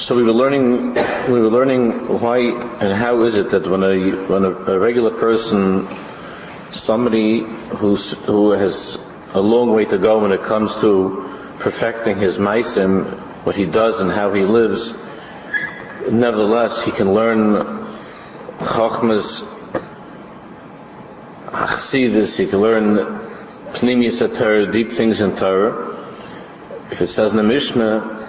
So we were learning, we were learning why and how is it that when a when a, a regular person, somebody who's who has a long way to go when it comes to perfecting his maisim, what he does and how he lives, nevertheless he can learn chachmas, achsidis, he can learn pnimius Torah, deep things in Torah. If it says in the Mishnah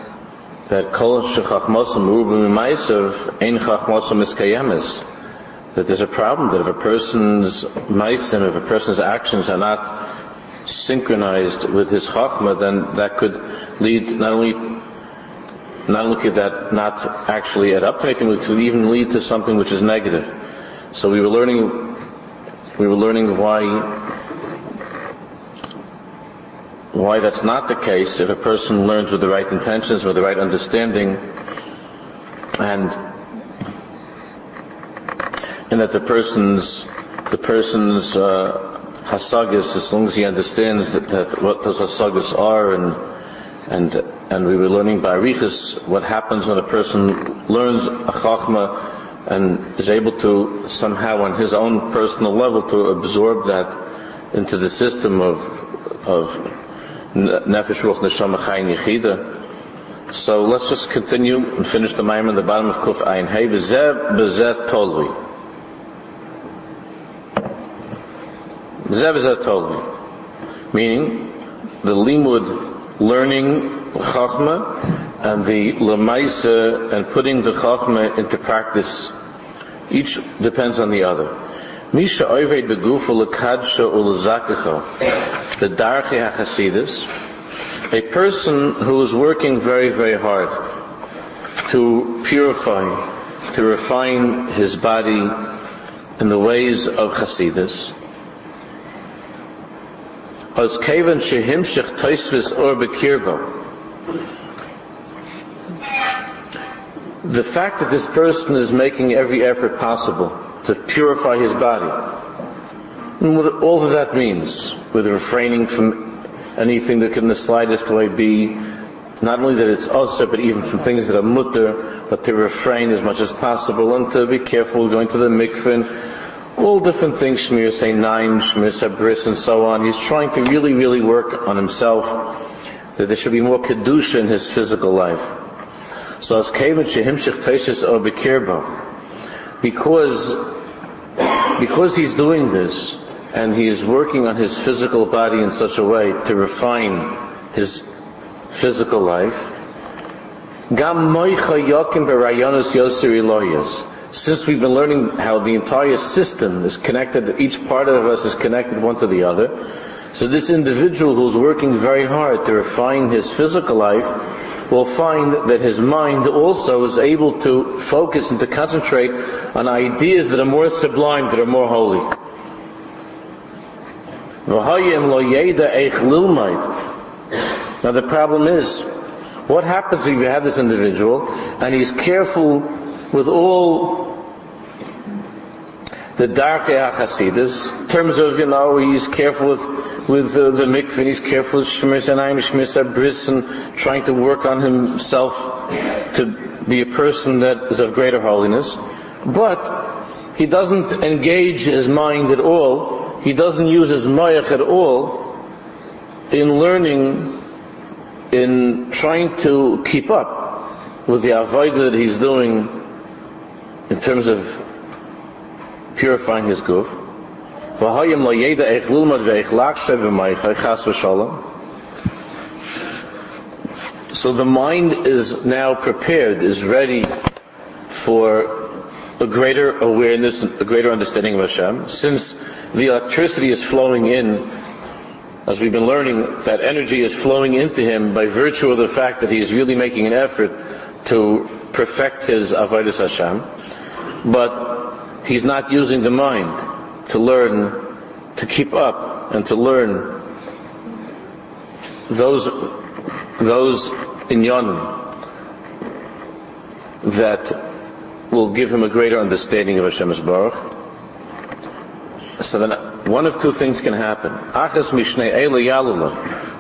that kol shechachmosam urubim maisav ein chachmosam iskayemis, that there's a problem that if a person's maisim, if a person's actions are not synchronized with his chachma, then that could lead not only not only could that not actually add up to anything, it could even lead to something which is negative. So we were learning we were learning why why that's not the case if a person learns with the right intentions, with the right understanding, and and that the person's the person's uh, hasagas, as long as he understands that, that what those hasagas are, and and and we were learning by Arichas what happens when a person learns a chachma and is able to somehow on his own personal level to absorb that into the system of of So let's just continue and finish the mime on the bottom of Kuf Ayin Hey Bezeh Bezeh Tolvi. Zev meaning the limud learning chachma and the lemaisa and putting the chachma into practice. Each depends on the other. Misha oived begufa lekadsha ulazakecha. The darche hachasidus. A person who is working very, very hard to purify, to refine his body in the ways of chasidus, as kevan shehimshich toisvis or bekirbo. The fact that this person is making every effort possible to purify his body, and what all of that means, with refraining from anything that can in the slightest way be not only that it's also, but even from things that are mutter, but to refrain as much as possible and to be careful going to the mikveh all different things, Shmir say nine, Shmiras Bris, and so on. He's trying to really, really work on himself, that there should be more Kedusha in his physical life. So as Kevin Shehimshich Teishis or Bekirba, because, because he's doing this, and he is working on his physical body in such a way to refine his physical life, since we've been learning how the entire system is connected, each part of us is connected one to the other, so this individual who's working very hard to refine his physical life will find that his mind also is able to focus and to concentrate on ideas that are more sublime, that are more holy. Now the problem is, what happens if you have this individual and he's careful with all the darkei hachasidus, in terms of, you know, he's careful with, with uh, the mikveh, he's careful with shmiras anayim, shmiras bris, and trying to work on himself to be a person that is of greater holiness. But he doesn't engage his mind at all, he doesn't use his mayach at all in learning, in trying to keep up with the avodah that he's doing in terms of purifying his guf. So the mind is now prepared, is ready for a greater awareness, a greater understanding of Hashem. Since the electricity is flowing in, as we've been learning, that energy is flowing into him by virtue of the fact that he is really making an effort to perfect his avodas Hashem but he's not using the mind to learn, to keep up and to learn those, those inyanim that will give him a greater understanding of Hashem's Baruch. So then one of two things can happen. Achas mishnei yalula.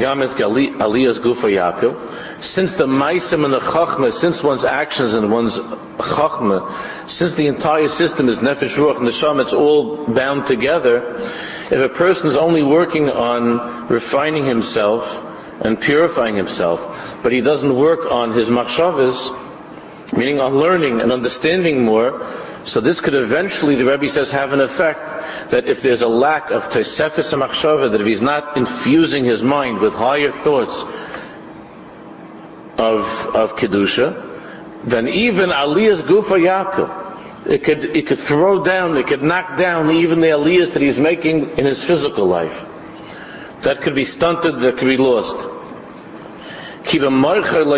Ha Games Aliyah's Gufa Yapil. Since the Maisim and the Chachma, since one's actions and one's Chachma, since the entire system is Nefesh Ruach and Neshama, it's all bound together. If a person is only working on refining himself and purifying himself, but he doesn't work on his machshavas, meaning on learning and understanding more, so this could eventually, the Rebbe says, have an effect that if there's a lack of Tosefis Machshava, that if he's not infusing his mind with higher thoughts of, of Kedusha, then even Aliyah's Gufa Yapil, it could, it could throw down, it could knock down even the Aliyahs that he's making in his physical life. That could be stunted, that could be lost. Marcher and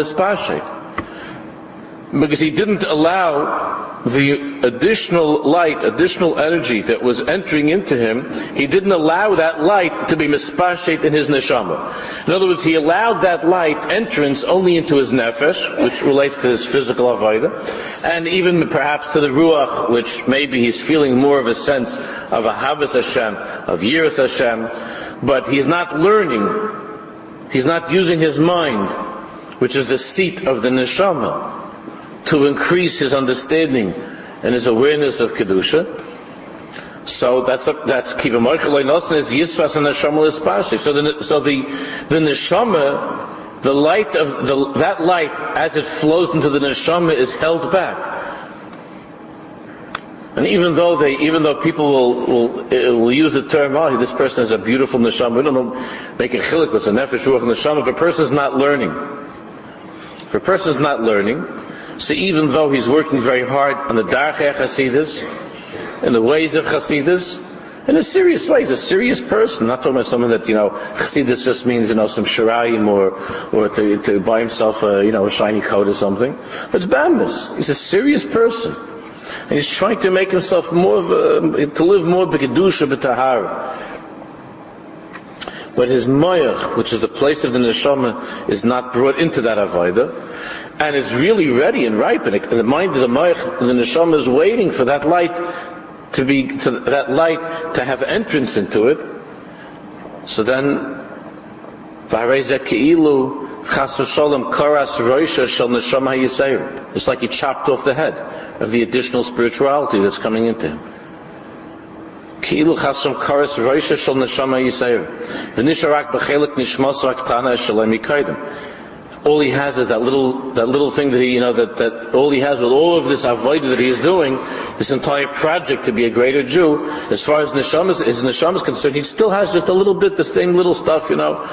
Hispashek because he didn't allow the additional light, additional energy that was entering into him, he didn't allow that light to be mispashet in his neshama. In other words, he allowed that light entrance only into his nefesh, which relates to his physical avodah, and even perhaps to the ruach, which maybe he's feeling more of a sense of a habas Hashem, of yiras Hashem, but he's not learning, he's not using his mind, which is the seat of the neshama to increase his understanding and his awareness of kedusha. So that's that's keep a is yisvas and neshama So the so the the neshama, the light of the that light as it flows into the neshama is held back. And even though they, even though people will, will, will use the term, oh, this person has a beautiful neshama, we don't know, make a chilik, what's a nefesh, ruach, neshama, if a person's not learning, if a person's not learning, so even though he's working very hard on the Darchei Chasidus, in the ways of Chasidus, in a serious way, he's a serious person. I'm not talking about someone that, you know, Chasidus just means, you know, some shirayim or, or to, to buy himself a, you know, a shiny coat or something. But it's Bambus. He's a serious person. And he's trying to make himself more a, to live more b'kedusha b'tahara. But his moyach, which is the place of the neshama, is not brought into that avodah and it's really ready and ripe, and the mind of the Moich, the neshama is waiting for that light to be, to that light to have entrance into it. So then, it's like he chopped off the head of the additional spirituality that's coming into him. כאילו חסום קורס רוישה של נשמה יסעיר. ונשאר רק בחלק נשמוס רק תנא שלם מקודם all he has is that little that little thing that he you know that, that all he has with all of this avodah that he is doing, this entire project to be a greater Jew, as far as his neshama is concerned, he still has just a little bit, the same little stuff, you know,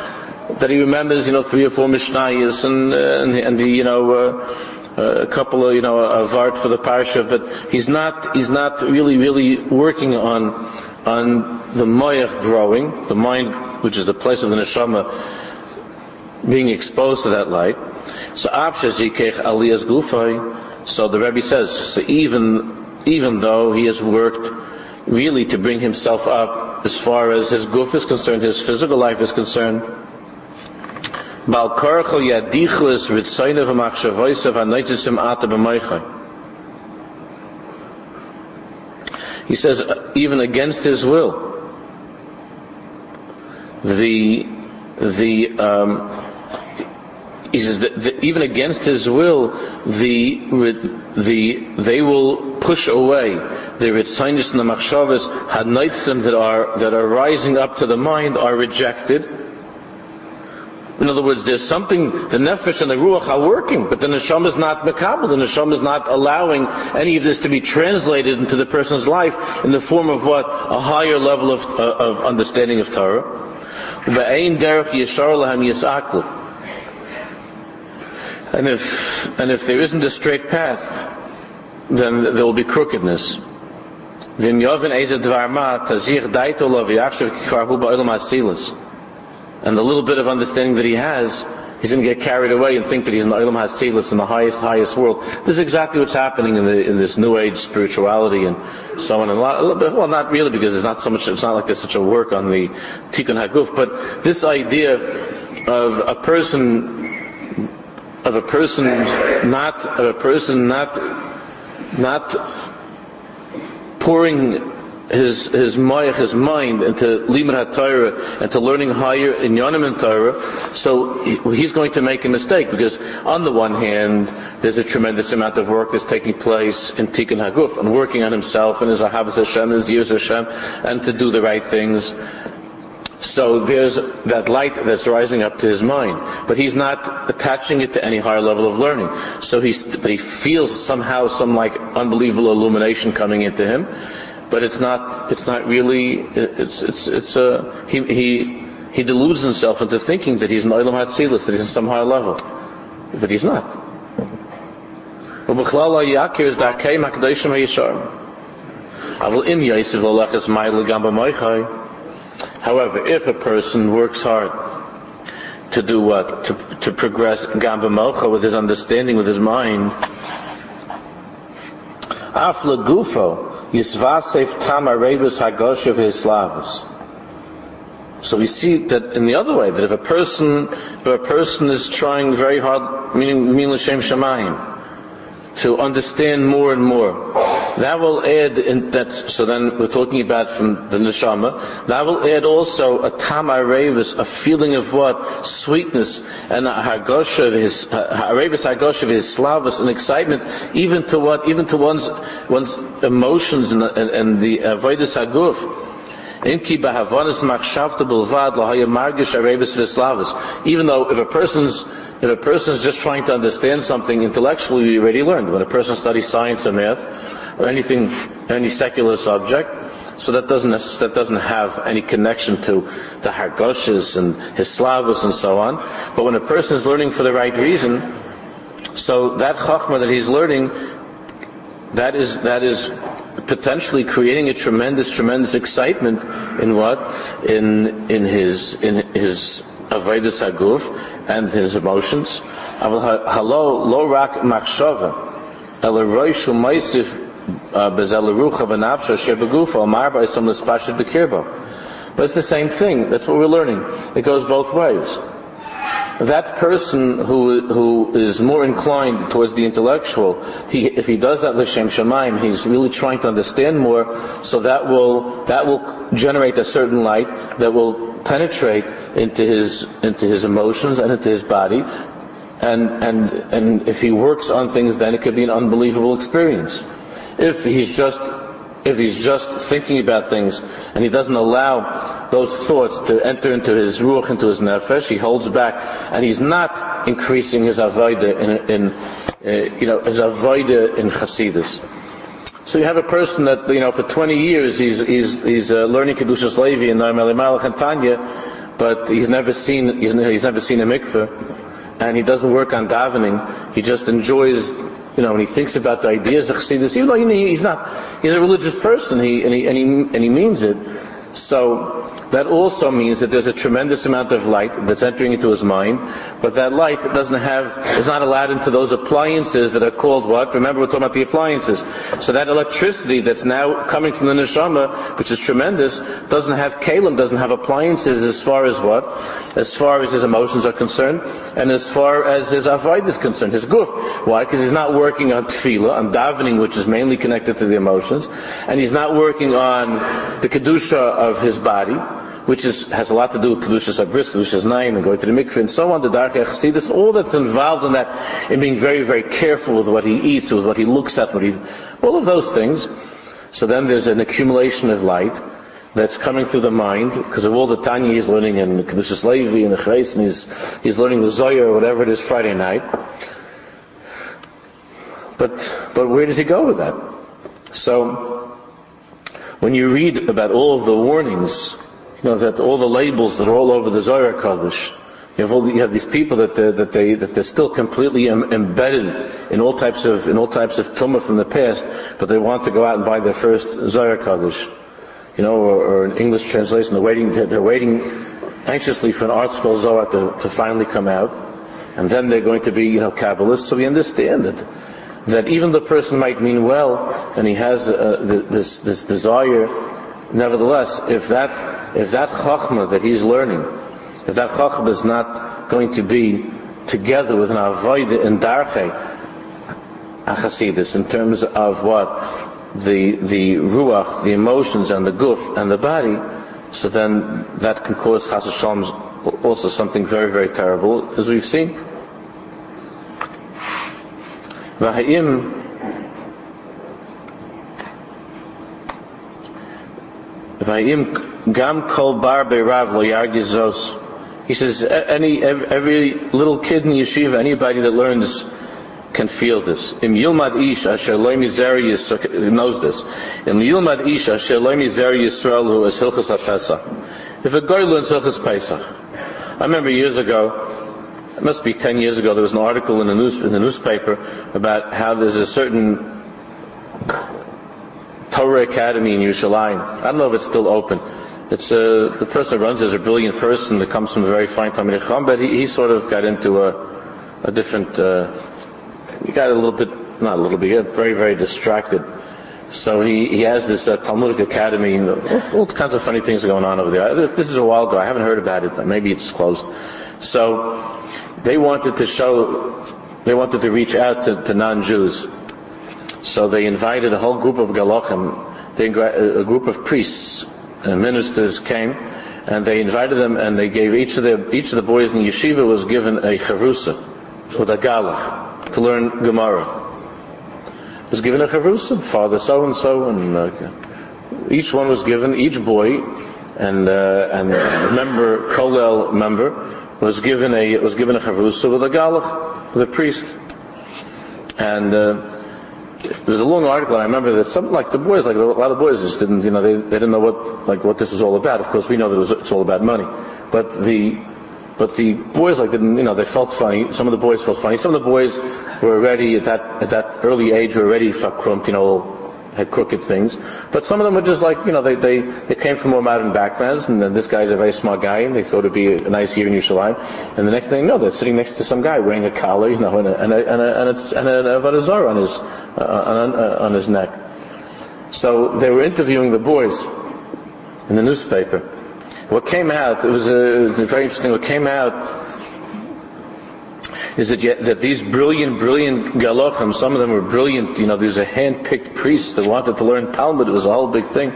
that he remembers, you know, three or four mishnayos and uh, and, and the you know. Uh, a couple of you know of art for the parsha, but he's not he's not really really working on on the moyach growing, the mind which is the place of the neshama being exposed to that light. So aliyas gufay. So the Rebbe says, so even even though he has worked really to bring himself up as far as his guf is concerned, his physical life is concerned. He says, even against his will, the the um, he says that, that even against his will, the the they will push away the ritzainis and the machshavas hanoitzim that are that are rising up to the mind are rejected. In other words, there's something, the nefesh and the ruach are working, but the neshama is not makabel. The neshama is not allowing any of this to be translated into the person's life in the form of what? A higher level of, uh, of understanding of Torah. And if, and if there isn't a straight path, then there will be crookedness. And the little bit of understanding that he has, he's going to get carried away and think that he's in the Ilam HaTzilis in the highest, highest world. This is exactly what's happening in, the, in this New Age spirituality and so on. And a, lot, a little bit, well, not really because it's not so much, it's not like there's such a work on the Tikkun HaGuf, but this idea of a person of a person not of a person not not pouring his his his mind into limud Torah and to learning higher in Yonim Torah, so he's going to make a mistake because on the one hand, there's a tremendous amount of work that's taking place in Tikkun Haguf and working on himself and his Ahavas Hashem and his Yus Hashem and to do the right things. So there's that light that's rising up to his mind, but he's not attaching it to any higher level of learning. So he's, but he feels somehow some like unbelievable illumination coming into him, but it's not, it's not really, it's, it's, it's a, he, he, he deludes himself into thinking that he's an Olam Hatzilis, that he's on some higher level. But he's not. However, if a person works hard to do what? To, to progress Gamba Malcha with his understanding, with his mind, Afla Gufo, Yisvasef Tama Rebus Hagoshev Hislavas. So we see that in the other way, that if a person, if a person is trying very hard, meaning, meaning L'Shem Shemayim, to understand more and more. That will add in that, so then we're talking about from the neshama, that will add also a tamarevis, a feeling of what? Sweetness, and a hargosha of his, hargosha of his slavas, and excitement, even to what, even to one's, one's emotions and, and, and the avoidus haguf. Even though if a person's if a person is just trying to understand something intellectually, we already learned. When a person studies science or math, or anything, any secular subject, so that doesn't that doesn't have any connection to the hargoshes and his slavos and so on. But when a person is learning for the right reason, so that chachma that he's learning, that is that is potentially creating a tremendous, tremendous excitement in what in in his in his avodas haguf and his emotions. Hello, lo rak machshava, el roishu meisif uh, bezel rucha v'nafsha shebegufa omar ba'isam l'spashit bekirba. But it's the same thing. That's what we're learning. It goes both ways. That person who who is more inclined towards the intellectual, he, if he does that l'shem shemaim, he's really trying to understand more. So that will that will generate a certain light that will penetrate into his into his emotions and into his body, and and and if he works on things, then it could be an unbelievable experience. If he's just if he's just thinking about things and he doesn't allow those thoughts to enter into his ruach, into his nefesh, he holds back, and he's not increasing his avodah in, in uh, you know, his avodah in Hasidus. So you have a person that, you know, for 20 years he's, he's, he's uh, learning Kedushas Levi and Noam Elimelech and Tanya, but he's never seen, he's, he's never seen a mikveh, and he doesn't work on davening. He just enjoys, you know, when he thinks about the ideas of Chassidus, even though he's not, he's a religious person, he, and, he, and, he, and he means it. So that also means that there's a tremendous amount of light that's entering into his mind, but that light doesn't have, is not allowed into those appliances that are called what? Remember we're talking about the appliances. So that electricity that's now coming from the neshama, which is tremendous, doesn't have kalim, doesn't have appliances as far as what? As far as his emotions are concerned, and as far as his avoid is concerned, his guf. Why? Because he's not working on tefillah, on davening, which is mainly connected to the emotions, and he's not working on the kedusha of his body, which is, has a lot to do with Kedushas Abris, Kedushas Naim, and going to the mikveh, and so on, the Dark Chassidus, all that's involved in that, in being very, very careful with what he eats, with what he looks at, what he, all of those things. So then there's an accumulation of light that's coming through the mind, because of all the Tanya he's learning in Kedushas Levi and the Chreis, and he's, he's learning the Zohar, or whatever it is, Friday night. But, but where does he go with that? So, when you read about all of the warnings, you know, that all the labels that are all over the Zohar Kaddish, you have, all you have these people that they're, that they that they're still completely Im- embedded in all types of in all types of tumah from the past, but they want to go out and buy their first Zohar Kaddish, you know, or, or an English translation. They're waiting. They're waiting anxiously for an ArtScroll Zohar to, to finally come out, and then they're going to be you know Kabbalists. So we understand that that even the person might mean well, and he has uh, this this desire. Nevertheless, if that if that chachma that he's learning, if that chachma is not going to be together with an avoid and darche achasidus in terms of what the, the ruach, the emotions and the guf and the body, so then that can cause chas also something very, very terrible, as we've seen. V'ha'im V'ha'im gam kol bar be'rav lo yargizos he says, any, every little kid in yeshiva, anybody that learns can feel this. Im yilmad ish asher knows this. Im yilmad ish asher hilchas ha If a guy learns hilchas Pesach, I remember years ago, it must be 10 years ago, there was an article in the, news, in the newspaper about how there's a certain Torah Academy in Yerushalayim. I don't know if it's still open. It's a, the person who runs it is a brilliant person that comes from a very fine Talmud Chacham, but he, he sort of got into a, a different, uh, he got a little bit, not a little bit, very, very distracted. So he, he has this uh, Talmudic academy, and all, all kinds of funny things are going on over there. This is a while ago. I haven't heard about it. Maybe it's closed. So they wanted to show, they wanted to reach out to, to non-Jews. So they invited a whole group of Galachim, a group of priests and ministers came and they invited them and they gave each of the each of the boys in the yeshiva was given a chavrusa with a galach to learn Gemara. Was given a chavrusa, father so and so, and uh, each one was given each boy and uh, and member kollel member was given a was given a chavrusa with a galach with a priest and. Uh, there was a long article, and I remember that some, like the boys, like a lot of boys just didn't, you know, they, they didn't know what, like what this is all about. Of course, we know that it was, it's all about money, but the, but the boys like didn't, you know, they felt funny. Some of the boys felt funny. Some of the boys were already at that at that early age were already fakrumt, you know, had crooked things. But some of them were just like, you know, they, they, they came from more modern backgrounds, and then this guy's a very smart guy, and they thought it'd be a nice year in Yerushalayim. And the next thing you know, they're sitting next to some guy wearing a collar, you know, and a, and a, and a, and a, and a, and a on his, uh, on, uh, on his neck. So they were interviewing the boys in the newspaper. What came out, it was, a, it was very interesting, what came out is that, yet, that these brilliant, brilliant galachim, some of them were brilliant, you know, there's a hand-picked priest that wanted to learn Talmud, it was a whole big thing.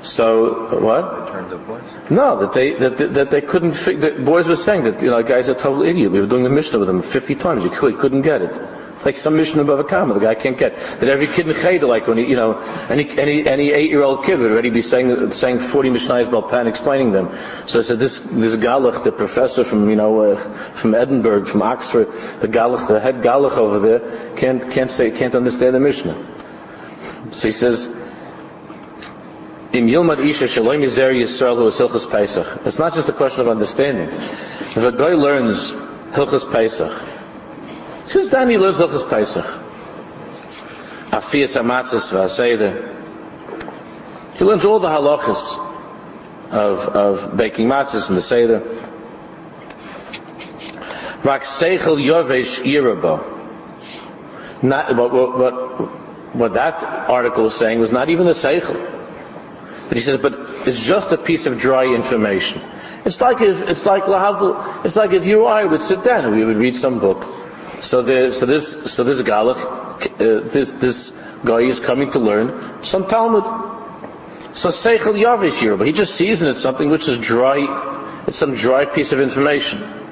So what? No, that they that, that they couldn't. That boys were saying that you know guys are total idiot. We were doing the Mishnah with them 50 times. You couldn't get it like some mission above a comma the guy can't get. That every kid in Cheder, like when he, you know, any any any eight year old kid would already be saying saying 40 Mishnayos Balpan, explaining them. So I said this this Galach, the professor from you know uh, from Edinburgh, from Oxford, the Galach, the head Galach over there, can't can't say can't understand the Mishnah. So he says. It's not just a question of understanding. If a guy learns Hilchas Pesach, since then he lives his Pesach. Afiyas Amatzis V'Aseder. He learns all the halachas of, of baking matzahs and the Seder. Rak Seichel Yovesh. Not, what, what, what that article is saying was not even the Seichel. But he says, but it's just a piece of dry information. It's like if, it's like, it's like if you or I would sit down and we would read some book so, the, so this, so this Galach, uh, this, this guy is coming to learn some Talmud. So Seichel Yavish but he just sees in it something which is dry, it's some dry piece of information.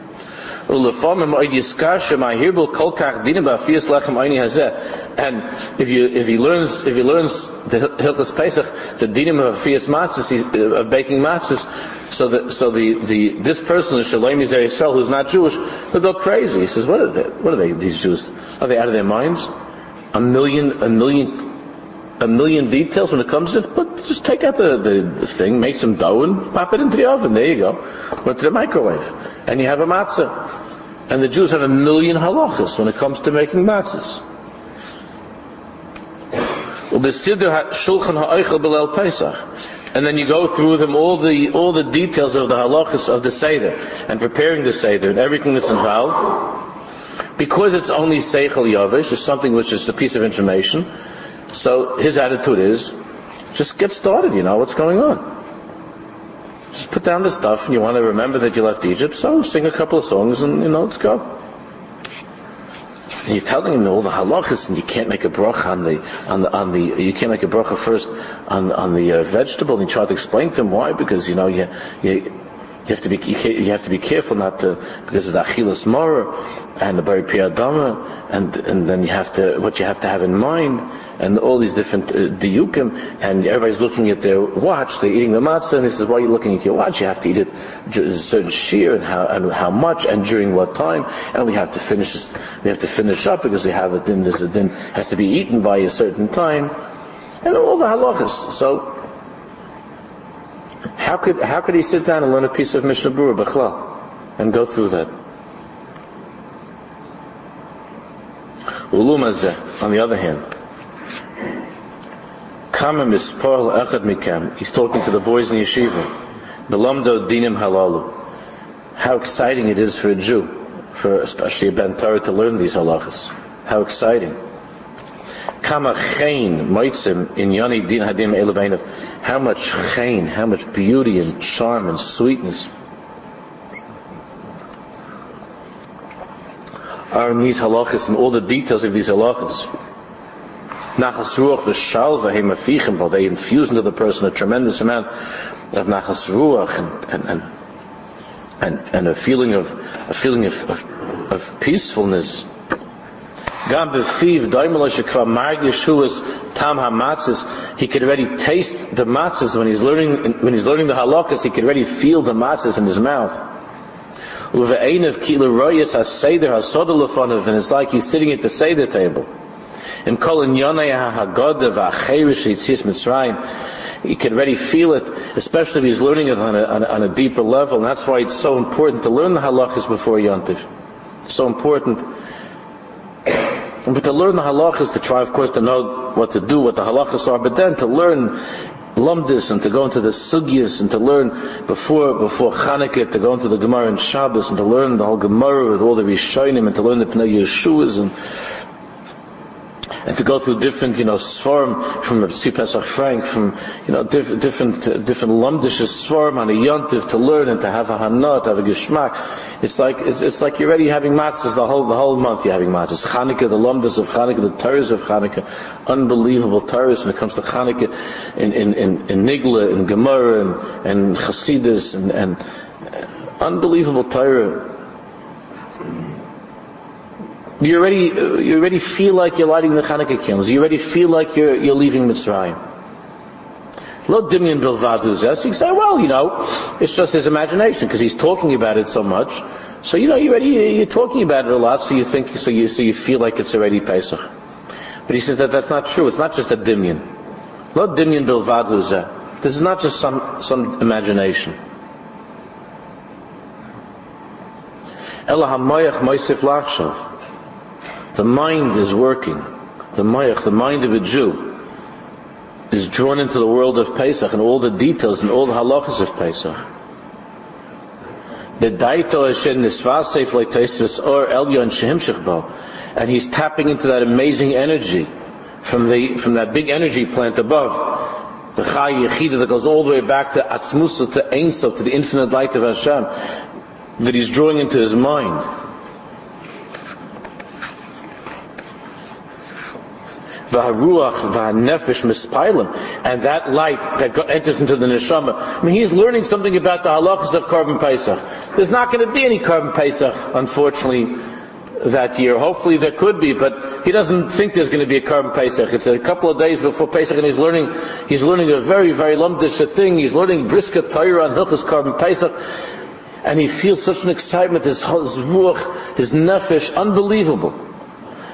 And if you if he learns if he learns the Hilchas Pesach, the dinim of Afiyas Matzahs, uh, of baking matzahs, so that so the, the this person is Shalom Yisrael who's not Jewish will go crazy. He says, what are they? What are they? These Jews are they out of their minds? A million a million a million details when it comes to but just take out the, the, the, thing, make some dough and pop it into the oven. There you go. Put to the microwave. And you have a matzah. And the Jews have a million halachas when it comes to making matzahs. And then you go through them all the all the details of the halachas of the seder and preparing the seder and everything that's involved. Because it's only seichel yavish, or something which is a piece of information, so his attitude is, just get started, you know what's going on. Just put down the stuff and you want to remember that you left Egypt, so sing a couple of songs and, you know, let's go. And you're telling him all the halachas, and you can't make a bracha on the on the on the you can't make a bracha first on on the uh, vegetable. And you try to explain to him why, because you know you you you have to be you have to be careful not to because of the achilas mora and the bari piyadama and and then you have to what you have to have in mind and all these different uh, and everybody's looking at their watch they're eating the matzah and he says why are you looking at your watch? You have to eat it a certain shear and how and how much and during what time? And we have to finish we have to finish up because we have a din this a din has to be eaten by a certain time. And all the halachas. So how could, how could he sit down and learn a piece of Mishnah Berurah, Bechlal, and go through that? On the other hand, He's talking to the boys in yeshiva. Belamdo dinim halalu. How exciting it is for a Jew, for especially a Ben Torah, to learn these halachas. How exciting. Kama chain moitzim in yoni din hadim elevainav. How much chain, how much beauty and charm and sweetness are in these halachas and all the details of these halachas. Nachas ruach v'shalva hemafichim, while they infuse into the person a tremendous amount of nachas ruach and, and, and and, a feeling of a feeling of, of, of peacefulness Gam befiv daimala shekva marg Yeshua's tam hamatzis. He could already taste the matzahs when he's learning when he's learning the halakas. He could already feel the matzahs in his mouth. And it's like he's sitting at the seder table. In kolin yonei hahagoda v'acherish yitzis mitzrayim. you can already feel it, especially if he's learning it on a, on on a deeper level. And that's why it's so important to learn the halachas before yontif. It's so important but to learn the halachas, to try, of course, to know what to do, what the halachas are, but then to learn lumdis and to go into the sugyas and to learn before before Chanukah to go into the Gemara and Shabbos and to learn the whole Gemara with all the Rishonim and to learn the Pnei Yeshuas and and to go through different, you know, swarm from Rabbi Pesach Frank, from, you know, diff- different, uh, different lumdishes swarm on a yontiv to learn and to have a hanot, to have a geshmak. It's like, it's, it's like you're already having matzahs the whole, the whole month you're having matzahs. Chanukah, the lumdis of Chanukah, the Torahs of Chanukah, unbelievable Torahs when it comes to Chanukah in, in, in, in Nigla, in Gemara, and, and Chasidus, and, and unbelievable Torah you already, you already feel like you're lighting the Hanukkah candles. You already feel like you're, you're leaving Mitzrayim. Lo dimyan bilvadu zes. You say, well, you know, it's just his imagination because he's talking about it so much. So you know, you already you're talking about it a lot, so you think so you so you feel like it's already Pesach. But he says that that's not true. It's not just a dimyan. Lo dimyan bilvadu zeh. This is not just some some imagination. Ela hamoyach moisif lachshav. The mind is working. The mayach, the mind of a Jew, is drawn into the world of Pesach and all the details and all the halachas of Pesach. And he's tapping into that amazing energy from the from that big energy plant above. The Chai Yechida that goes all the way back to Atzmusa, to Ein Sof, to the infinite light of Hashem, that he's drawing into his mind. Mispailim, and that light that enters into the neshama. I mean, he's learning something about the halachas of korban Pesach. There's not going to be any korban Pesach, unfortunately, that year. Hopefully there could be, but he doesn't think there's going to be a korban Pesach. It's a couple of days before Pesach, and he's learning, he's learning a very, very lumdish thing. He's learning Briska Torah and Hilchas Korban Pesach. And he feels such an excitement, his, his ruach, his nefesh, unbelievable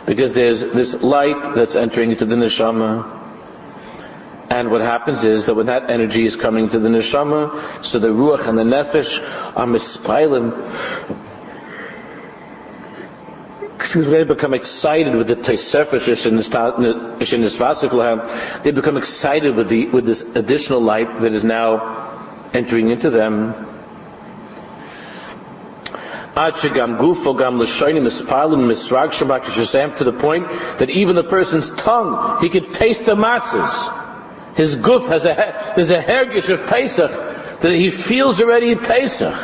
because there's this light that's entering into the neshama. And what happens is that when that energy is coming to the neshama, so the ruach and the nefesh are mispailim. They become excited with the teisefesh in They become excited with the with this additional light that is now entering into them to the point that even the person's tongue, he could taste the matzahs. His goof has a, there's a hergish of Pesach that he feels already Pesach.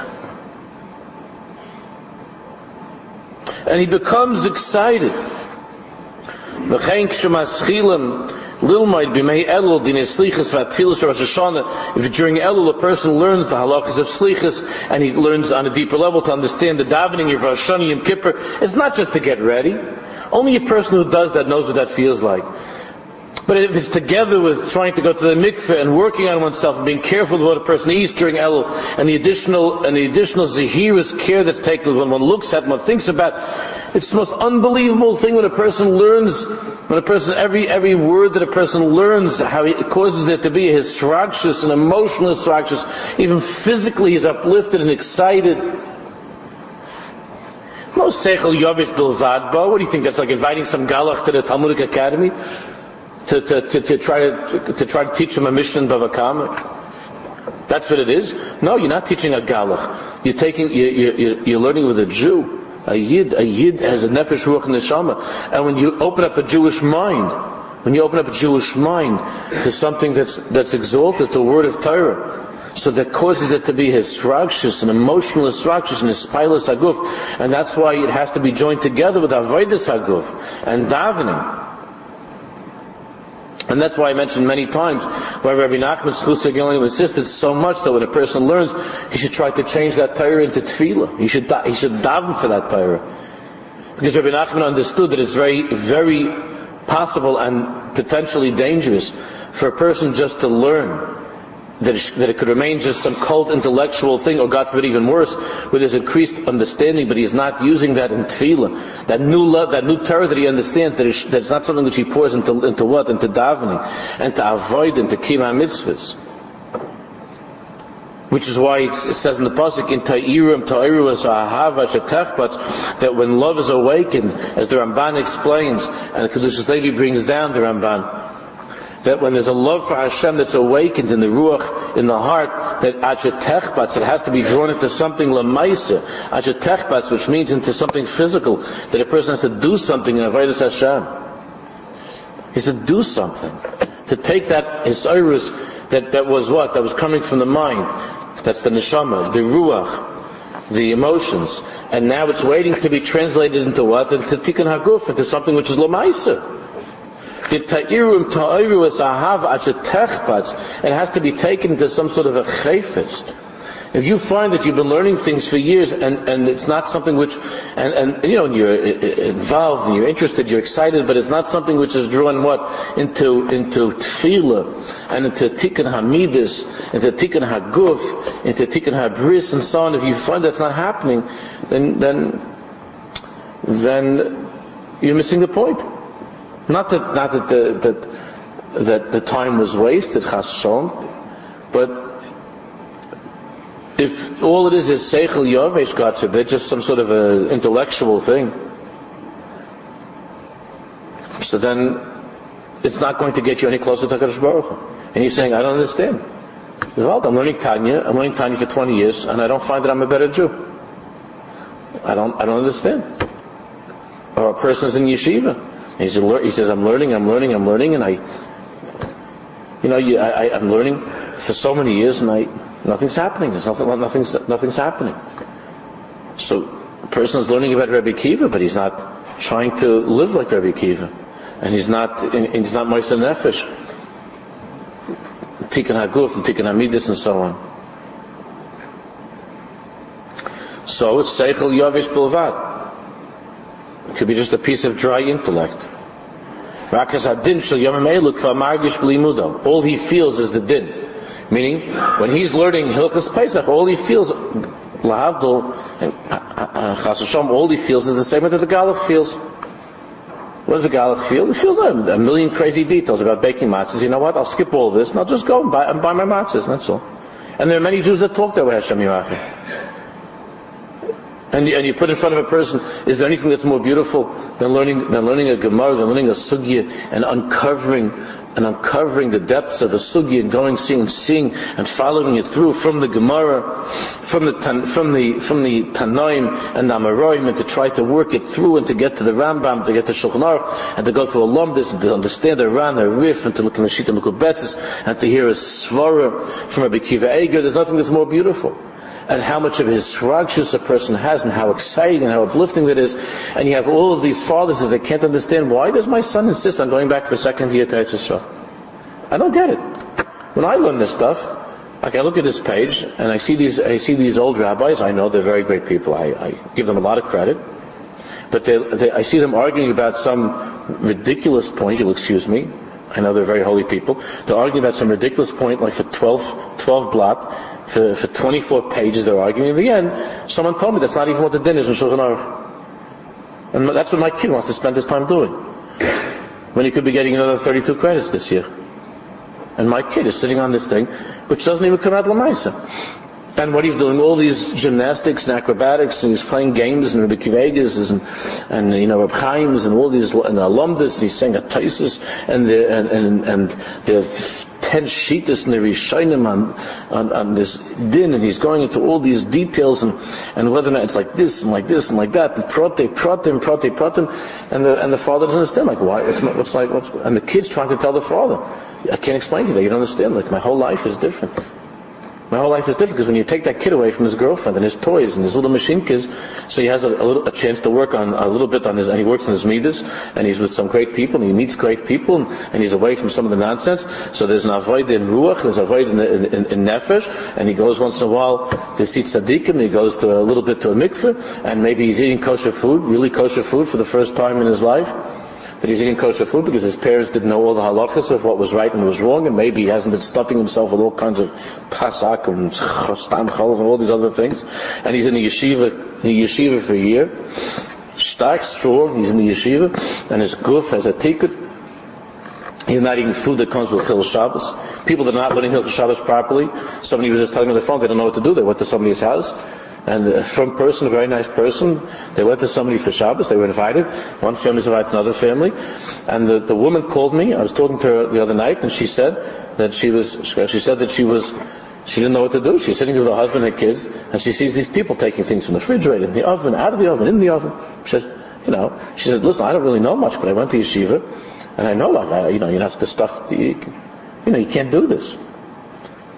And he becomes excited. If during Elul a person learns the halachas of slichas and he learns on a deeper level to understand the davening of Rosh Hashanah Yom Kippur, it's not just to get ready. Only a person who does that knows what that feels like. But if it's together with trying to go to the mikveh and working on oneself and being careful with what a person eats during Elul and the additional and the additional zahirus care that's taken when one looks at one thinks about, it's the most unbelievable thing when a person learns, when a person every every word that a person learns, how it causes there to be a hisrachus, an emotional hisrachus, even physically he's uplifted and excited. No seichel yavish bilzadba. What do you think? That's like inviting some galach to the Talmudic Academy to, to, to, try to, to try to teach him a Mishnah in Bava Kama. That's what it is. No, you're not teaching a galach. You're taking, you, you, you're learning with a Jew. A yid, a yid has a nefesh ruach neshama. And when you open up a Jewish mind, when you open up a Jewish mind to something that's that's exalted, the word of Torah, so that causes it to be hisragshus, an emotional hisragshus, and hispilus aguf, and that's why it has to be joined together with avodas aguf and davening. And that's why I mentioned many times why Rabbi Nachman Schusar Gilliam insisted so much that when a person learns, he should try to change that Torah into tefillah. He should he should daven for that Torah. Because Rabbi Nachman understood that it's very, very possible and potentially dangerous for a person just to learn that it, that it could remain just some cult intellectual thing, or God forbid even worse, with his increased understanding, but he's not using that in tefillah. That new love, that new terror that he understands, that, it's not something which he pours into, into what? Into davening, and to avoid, into kima mitzvahs. Which is why it says in the pasuk in Ta'irim Ta'iru as Ahava Shetechbat that when love is awakened, as the Ramban explains, and Kedushas Levi brings down the Ramban, that when there's a love for Hashem that's awakened in the ruach, in the heart, that achetechbats, it has to be drawn into something lamaisa, achetechbats, which means into something physical, that a person has to do something in Avodah Hashem. He has to do something. To take that Hisairus that, that was what? That was coming from the mind. That's the neshama, the ruach, the emotions. And now it's waiting to be translated into what? Into tikkun haguf, into something which is lamaisa. It has to be taken to some sort of a chayfetz. If you find that you've been learning things for years and, and it's not something which, and, and you know, you're uh, uh, involved and you're interested, you're excited, but it's not something which is drawn what? Into, into tefillah and into tikkun hamidus, into tikkun haguf, into tikkun habris and so on. If you find that's not happening, then, then, then you're missing the point. Not that, not that the, that, that the time was wasted, chasson, but if all it is is seichel yovesh, God forbid, just some sort of an intellectual thing, so then it's not going to get you any closer to Hakadosh Baruch Hu. And he's saying, I don't understand. Well, I'm learning Tanya. I'm learning Tanya for 20 years, and I don't find that I'm a better Jew. I don't. I don't understand. Or a person's in yeshiva. He says, he says, I'm learning, I'm learning, I'm learning, and I, you know, you, I, I'm learning for so many years, and I, nothing's happening. There's nothing, nothing's, nothing's happening. So, a person is learning about Rabbi Kiva, but he's not trying to live like Rabbi Kiva, and he's not, and he's not Moisa Nefesh, Tikkun Haguf, and Tikkun Hamidus, and so on. So it's Seichel Yavish Bilvat. Could be just a piece of dry intellect. All he feels is the din. Meaning, when he's learning Hilchas Pesach, all he feels, Lahavdol, and uh, uh, uh, Chas all he feels is the same that the Galach feels. What does the Galach feel? He feels a million crazy details about baking matzahs. You know what? I'll skip all this and I'll just go and buy, and buy my matzahs, that's all. And there are many Jews that talk that way, Hashem Yirachim. And you, and you put in front of a person, is there anything that's more beautiful than learning, than learning a Gemara, than learning a Sugya, and uncovering, and uncovering the depths of a Sugya, and going, seeing, seeing, and following it through from the Gemara, from the, from the, from the Tanaim and Amaroim, and to try to work it through, and to get to the Rambam, to get to Shulchan Aruch, and to go through a Lomdis, and to understand the Ran, the Rif, and to look in the Shita and to hear a Svara from Akiva Eger, there's nothing that's more beautiful. And how much of his sragshus a person has and how exciting and how uplifting that is. And you have all of these fathers that they can't understand why does my son insist on going back for a second year to Eretz I don't get it. When I learn this stuff, like I look at this page and I see these, I see these old rabbis. I know they're very great people. I, I give them a lot of credit. But they, they, I see them arguing about some ridiculous point. You'll excuse me. I know they're very holy people. They're arguing about some ridiculous point, like for 12, 12 blot, for, for 24 pages. They're arguing. In the end, someone told me that's not even what the din is in Shulchan Aruch. And that's what my kid wants to spend his time doing. When he could be getting another 32 credits this year. And my kid is sitting on this thing, which doesn't even come out Lamaisa. And what he's doing, all these gymnastics and acrobatics, and he's playing games and Rabbi and, and, you know, Reb Chaim's and all these, and alumnus, and he's saying a and there, and, and, and there's ten sheetas and the Rishonim on, on, on this din, and he's going into all these details, and, and whether or not it's like this, and like this, and like that, and prote, protim, prote, protim, and the, and the father doesn't understand, like, why, what's, what's like, what's, and the kid's trying to tell the father, I can't explain to you, you don't understand, like, my whole life is different. My whole life is different because when you take that kid away from his girlfriend and his toys and his little machine kids, so he has a, a, little, a chance to work on a little bit on his, and he works on his midas, and he's with some great people, and he meets great people, and, and he's away from some of the nonsense. So there's an avoid in ruach, there's avoid in, in, in, in nefesh, and he goes once in a while to see tzaddikim, he goes to a little bit to a mikveh, and maybe he's eating kosher food, really kosher food for the first time in his life that he's eating kosher food because his parents didn't know all the halachas of what was right and what was wrong, and maybe he hasn't been stuffing himself with all kinds of pasak and stam and all these other things. And he's in the yeshiva, the yeshiva for a year. Stark, strong, he's in the yeshiva, and his guf has a tikkut. He's not eating food that comes with Chil Shabbos. People that are not learning Chil Shabbos properly, somebody was just telling me on the phone, they don't know what to do. They went to somebody's house, and uh, from person, a very nice person, they went to somebody for Shabbos, they were invited. One family invited another family. And the, the woman called me, I was talking to her the other night, and she said that she was, she said that she was, she didn't know what to do. She's sitting with her husband and kids, and she sees these people taking things from the refrigerator, in the oven, out of the oven, in the oven. She said, you know, she said, listen, I don't really know much, but I went to yeshiva, and I know, like, I, you know, you have to stuff, the, you know, you can't do this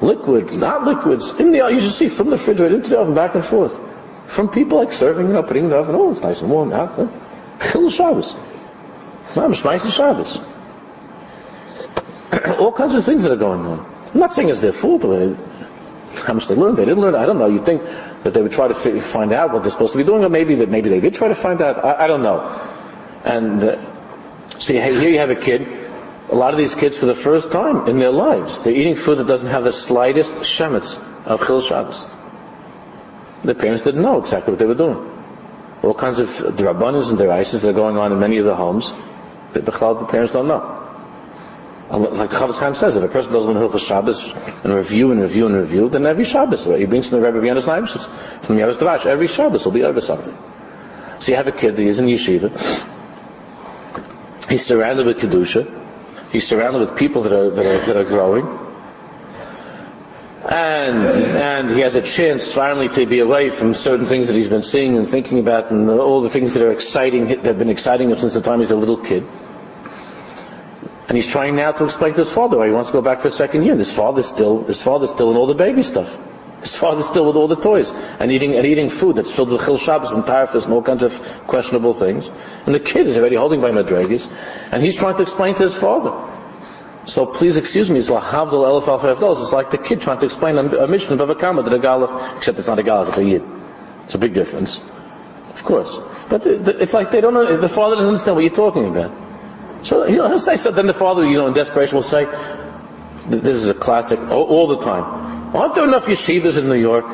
liquid, not liquids, in the you should see from the refrigerator into the oven, back and forth. From people like serving, you know, putting in the oven, oh, it's nice and warm out. Chil Shabbos. Mom, Shmaisi Shabbos. All kinds of things that are going on. I'm not saying it's their fault, how much they learned. They didn't learn. I don't know. You'd think that they would try to find out what they're supposed to be doing, or maybe that maybe they did try to find out. I, I don't know. And uh, see, here you have a kid a lot of these kids for the first time in their lives, they're eating food that doesn't have the slightest shemitz of Chil Shabbos. The parents didn't know exactly what they were doing. All kinds of drabanas and derises that are going on in many of the homes, that the parents don't know. Like the Chofetz Chaim says, if a person doesn't learn Hilchas Shabbos and review and review and review, then every Shabbos, he brings in the Rebbe Vienna's Leibniz from Yaaros Devash, every Shabbos will be over something. So you have a kid that is in yeshiva, he's surrounded with Kedusha, He's surrounded with people that are, that are, that are growing. And, and he has a chance finally to be away from certain things that he's been seeing and thinking about and all the things that are exciting, that have been exciting him since the time he's a little kid. And he's trying now to explain to his father why he wants to go back for a second year. And his father's still, his father's still in all the baby stuff. His father's still with all the toys and eating and eating food that's filled with chil Shabbos and tarfus and all kinds of questionable things. And the kid is already holding by madregas, and he's trying to explain to his father. So please excuse me, it's like the kid trying to explain a, mission of a kama to the galach, except it's not a galach, it's a yid. It's a big difference. Of course. But it's like they don't know, the father doesn't understand what you're talking about. So he'll say, then the father, you know, in desperation will say, this is a classic all the time. Aren't there enough yeshivas in New York?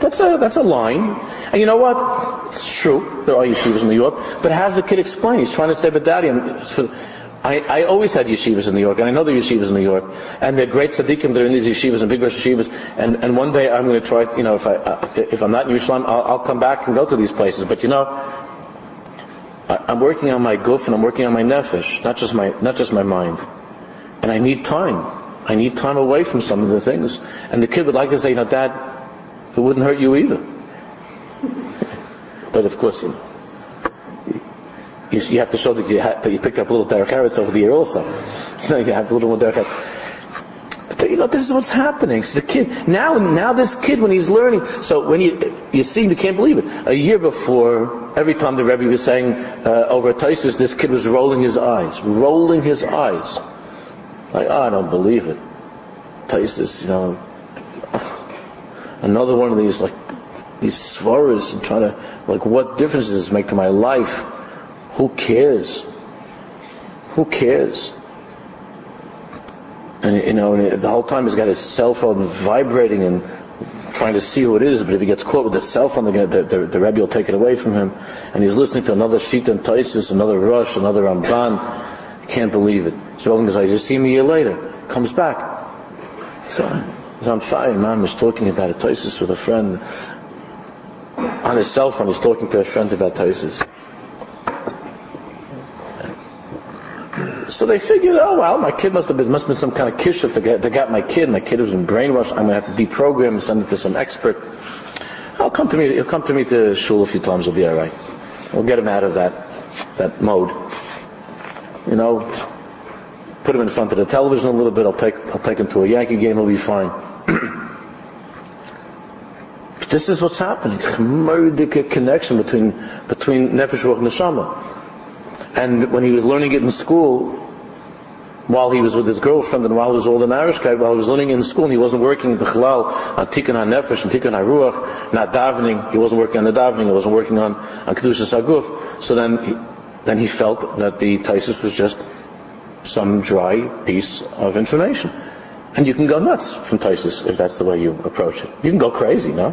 That's a, that's a line. And you know what? It's true. There are yeshivas in New York. But how's the kid explain? He's trying to say, but daddy, I, I always had yeshivas in New York, and I know there are yeshivas in New York, and they're great tzaddikim that are in these yeshivas and big yeshivas, and, and one day I'm going to try, you know, if I, uh, if I'm not in Yerushalayim, I'll, I'll come back and go to these places. But you know, I, I'm working on my guf and I'm working on my nefesh, not just my, not just my mind. And I need time. I need time away from some of the things. And the kid would like to say, you know, Dad, it wouldn't hurt you either. but of course, you know, you, you, have to show that you, ha- that you picked up a little derech over the year also. So you have a little more derech but the, you know, this is what's happening. So the kid, now, now this kid, when he's learning, so when you, you see, you can't believe it. A year before, every time the Rebbe was saying, uh, over Taisus, this kid was rolling his eyes, rolling his eyes. Like, oh, I don't believe it. Taisus, you know, another one of these, like, these svaras and trying to, like, what difference does this make to my life? Who cares? Who cares? And you know, and the whole time he's got his cell phone vibrating and trying to see who it is. But if he gets caught with the cell phone, the, the, the Rebbe will take it away from him. And he's listening to another Shita and Taisus, another Rush, another Ramban. Can't believe it. So he goes, just see him a year later. Comes back. So he's on fire. Man was talking about a Taisus with a friend. On his cell phone, he's talking to a friend about Taisus. So they figured, oh well, my kid must have been must have been some kind of kishuf that got, my kid. My kid was in brainwashed. I'm gonna have to deprogram and send it to some expert. He'll come to me. He'll come to me to shul a few times. He'll be all right. We'll get him out of that that mode. You know, put him in front of the television a little bit. I'll take I'll take him to a Yankee game. He'll be fine. but this is what's happening. A connection between between nefesh and neshama. And when he was learning it in school, while he was with his girlfriend and while he was all in guy, while he was learning in school and he wasn't working the Chalal on Tikkun HaNefesh and Tikkun HaRuach, not davening, he wasn't working on the davening, he wasn't working on, on Kedushas HaGuf. So then he, then he felt that the Taisus was just some dry piece of information. And you can go nuts from Taisus if that's the way you approach it. You can go crazy, no?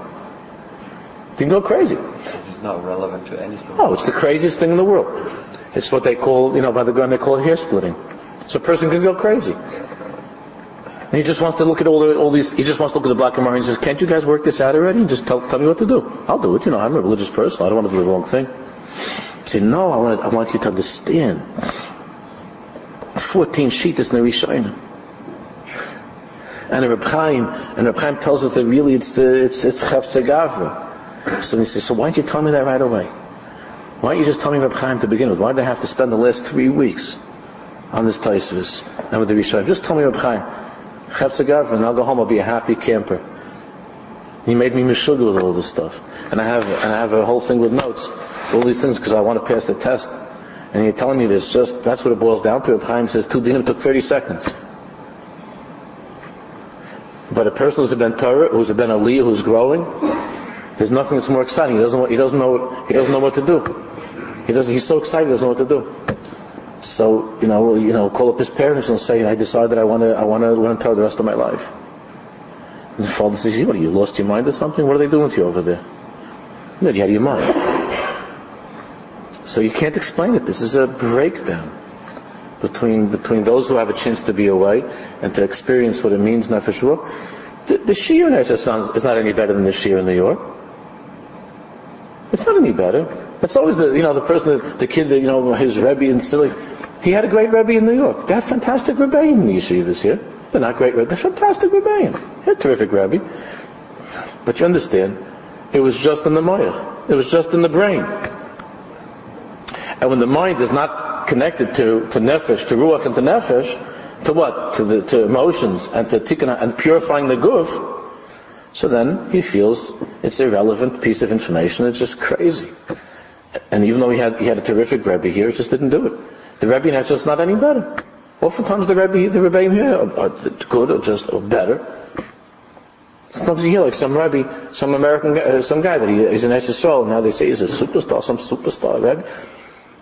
You can go crazy. It's not relevant to anything. Oh, it's the craziest thing in the world. It's what they call, you know, by the gun they call hair splitting. So a person can go crazy. And he just wants to look at all, the, all these, he just wants to look at the black and white and says, can't you guys work this out already? And just tell, tell me what to do. I'll do it. You know, I'm a religious person. I don't want to do the wrong thing. Say, no, I want, I want you to understand. 14 sheet is Rishonim. And Reb Chaim, and Reb Chaim tells us that really it's the, it's, it's. So he says, so why don't you tell me that right away? Why don't you just tell me Reb Chaim to begin with? Why did I have to spend the last three weeks on this Taisvis and with the Rishon? Just tell me Reb Chaim. Chetzegav, and I'll go home, I'll be a happy camper. He made me mishug with all this stuff. And I have, and I have a whole thing with notes. All these things because I want to pass the test. And you're telling me this, just, that's what it boils down to. Reb Chaim says two dinim took 30 seconds. But a person who's a ben Torah, who's a ben Aliyah, who's growing, there's nothing that's more exciting. He doesn't, he doesn't know, he doesn't know what to do. He doesn't, he's so excited, he doesn't know what to do. So, you know, you know, call up his parents and say, I decided I want to, I want to learn Torah the rest of my life. And the father says, you, what, you lost your mind or something? What are they doing to you over there? No, you had your mind. So you can't explain it. This is a breakdown between, between those who have a chance to be away and to experience what it means, nefesh The, the Shia in Eretz is not any better than the Shia in New York. It's not any better. It's always the, you know, the person, the kid that, you know, his Rebbe in Silly. He had a great Rebbe in New York. They have fantastic Rebbe in the yeshivas here. They're not great Rebbe, they're fantastic Rebbe. He had terrific Rebbe. But you understand, it was just in the Maya. It was just in the brain. And when the mind is not connected to, to nefesh, to ruach and to nefesh, to what? To the, to emotions and to tikkun and purifying the guf, so then he feels it's irrelevant piece of information. It's just crazy. And even though he had, he had a terrific Rebbe here, he just didn't do it. The Rebbe in just not any better. Oftentimes the Rebbe, the Rebbe here are, are good or just or better. Sometimes you hear like some Rebbe, some American uh, some guy that he, he's an Eretz now they say he's a superstar, some superstar Rebbe.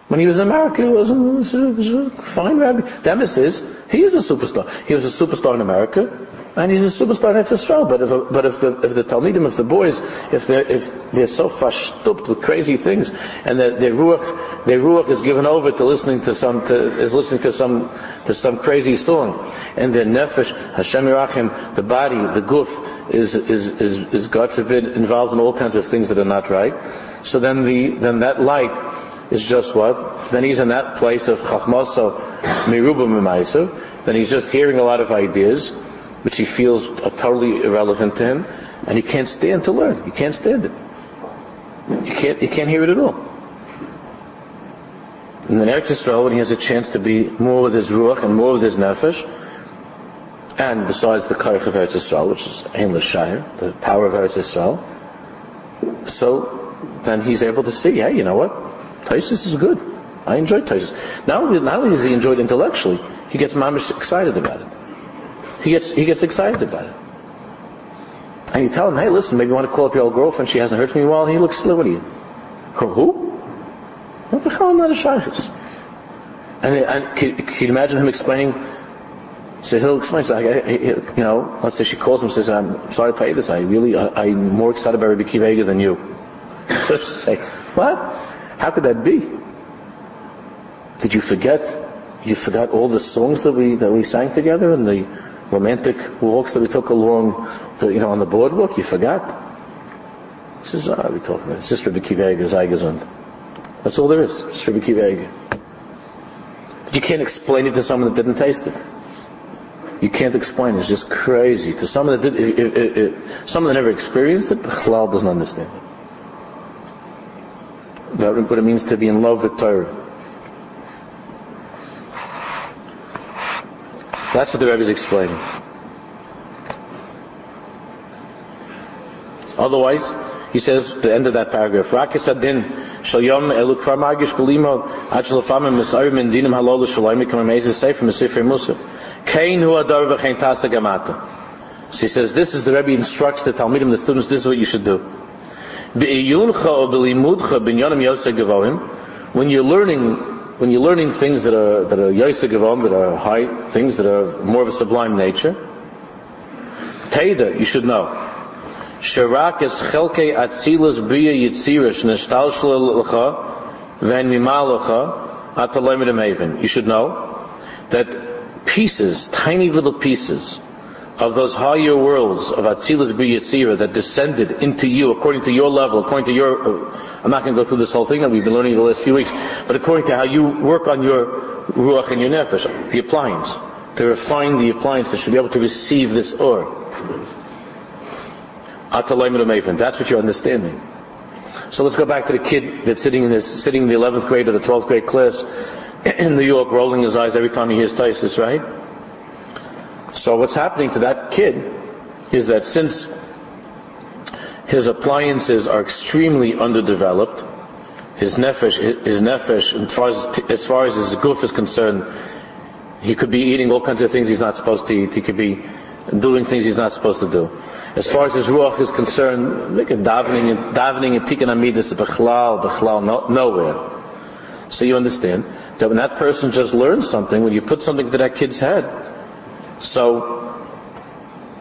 When he was in America, he was a, fine rabbi. The is, he is a superstar. He was a superstar in America and he's a superstar in Israel. But if, but if the if the Talmidim, if the boys, if they're if they're so fashtupt with crazy things, and their, their ruach their ruach is given over to listening to some to, is listening to some to some crazy song, and their nefesh Hashem Yerachim, the body, the guf is is is is God forbid involved in all kinds of things that are not right. So then the then that light is just what? Then he's in that place of chachmaso miruba mimaisav. Then he's just hearing a lot of ideas which he feels are totally irrelevant to him, and he can't stand to learn. He can't stand it. You can't, you can't hear it at all. And then Eretz Yisrael, when he has a chance to be more with his ruach and more with his nefesh, and besides the Kaich of Eretz Yisrael, which is Ein Shire, the power of Eretz Yisrael, so then he's able to see, hey, you know what? Taisus is good. I enjoy Taisus. Not only, not only does he enjoy it intellectually, he gets mamish excited about it. He gets, he gets excited about it. And you tell him, hey, listen, maybe you want to call up your old girlfriend. She hasn't heard from you in a while. He looks, what are you? Who? What the hell am I a And, and can, can you imagine him explaining so he'll explain, so I, you know, let's say she calls him and says, I'm sorry to tell you this, I really, I, am more excited about Rabbi Akiva than you. Say, what? How could that be? Did you forget, you forgot all the songs that we, that we sang together and the romantic walks that we took along, the, you know, on the boardwalk? You forgot? He says, ah, we talking about? It's just Eger, That's all there is. It's Kiva But you can't explain it to someone that didn't taste it. You can't explain it. It's just crazy. To someone that did, if, someone that never experienced it, halal doesn't understand it. That what it means to be in love with Torah. That's what the Rebbe is explaining. Otherwise, he says, the end of that paragraph, Rakis dinim musa. Kain hu gamata. So he says, this is the Rebbe instructs the Talmidim, the students, this is what you should do. When you're learning, when you're learning things that are, that are yoseg that are high, things that are more of a sublime nature, Teda, you should know. Sharak is chelke atzilus bria yitzira shnestal shlecha ven mimalacha ataleimid You should know that pieces, tiny little pieces, of those higher worlds of Atzilus B'Yitzira that descended into you according to your level, according to your, uh, I'm not going to go through this whole thing that we've been learning the last few weeks, but according to how you work on your Ruach and your Nefesh, the appliance, to refine the appliance that should be able to receive this Or. That's what you're understanding. So let's go back to the kid that's sitting in this, sitting in the 11th grade or the 12th grade class in New York, rolling his eyes every time he hears Taisus, right? So what's happening to that kid is that since his appliances are extremely underdeveloped, his nefesh, his nefesh, as far as, as far as his goof is concerned, he could be eating all kinds of things he's not supposed to eat. He could be doing things he's not supposed to do. As far as his ruach is concerned, look at davening and davening and tikkun amidus, bechlal, bechlal, no, nowhere. So you understand that when that person just learns something, when you put something to that kid's head, so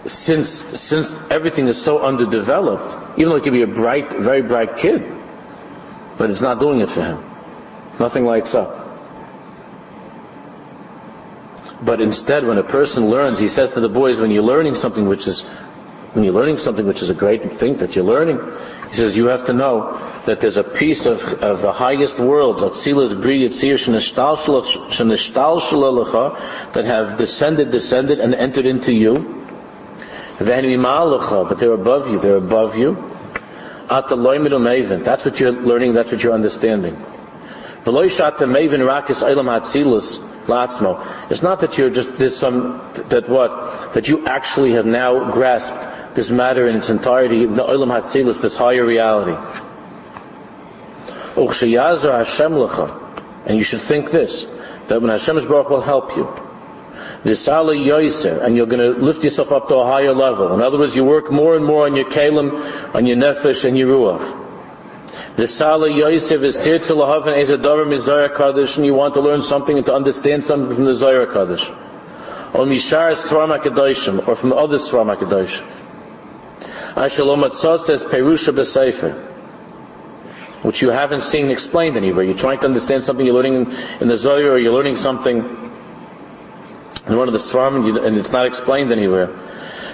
since since everything is so underdeveloped, even though it could be a bright, very bright kid, but it's not doing it for him. Nothing lights up. But instead, when a person learns, he says to the boys, when you're learning something which is when you're learning something which is a great thing that you're learning, he says you have to know that there's a piece of, of the highest worlds, that have descended, descended, and entered into you. But they're above you, they're above you. That's what you're learning, that's what you're understanding. It's not that you're just, there's some, that what? That you actually have now grasped this matter in its entirety, the Olam Hatzilis, this higher reality. And you should think this, that when Hashem's Baruch will help you, and you're going to lift yourself up to a higher level. In other words, you work more and more on your kalim, on your nefesh, and your ruach. Visala Yoiser v'sirtza lahaven ezadavar mizayah kaddish, and you want to learn something and to understand something from the Zayar kaddish. Or mishar svar or from the other svar makadoshim. Ashalom Atzot says Perusha B'Sefer, which you haven't seen explained anywhere. You're trying to understand something you're learning in, the Zohar, or you're learning something in one of the Svarim, and it's not explained anywhere.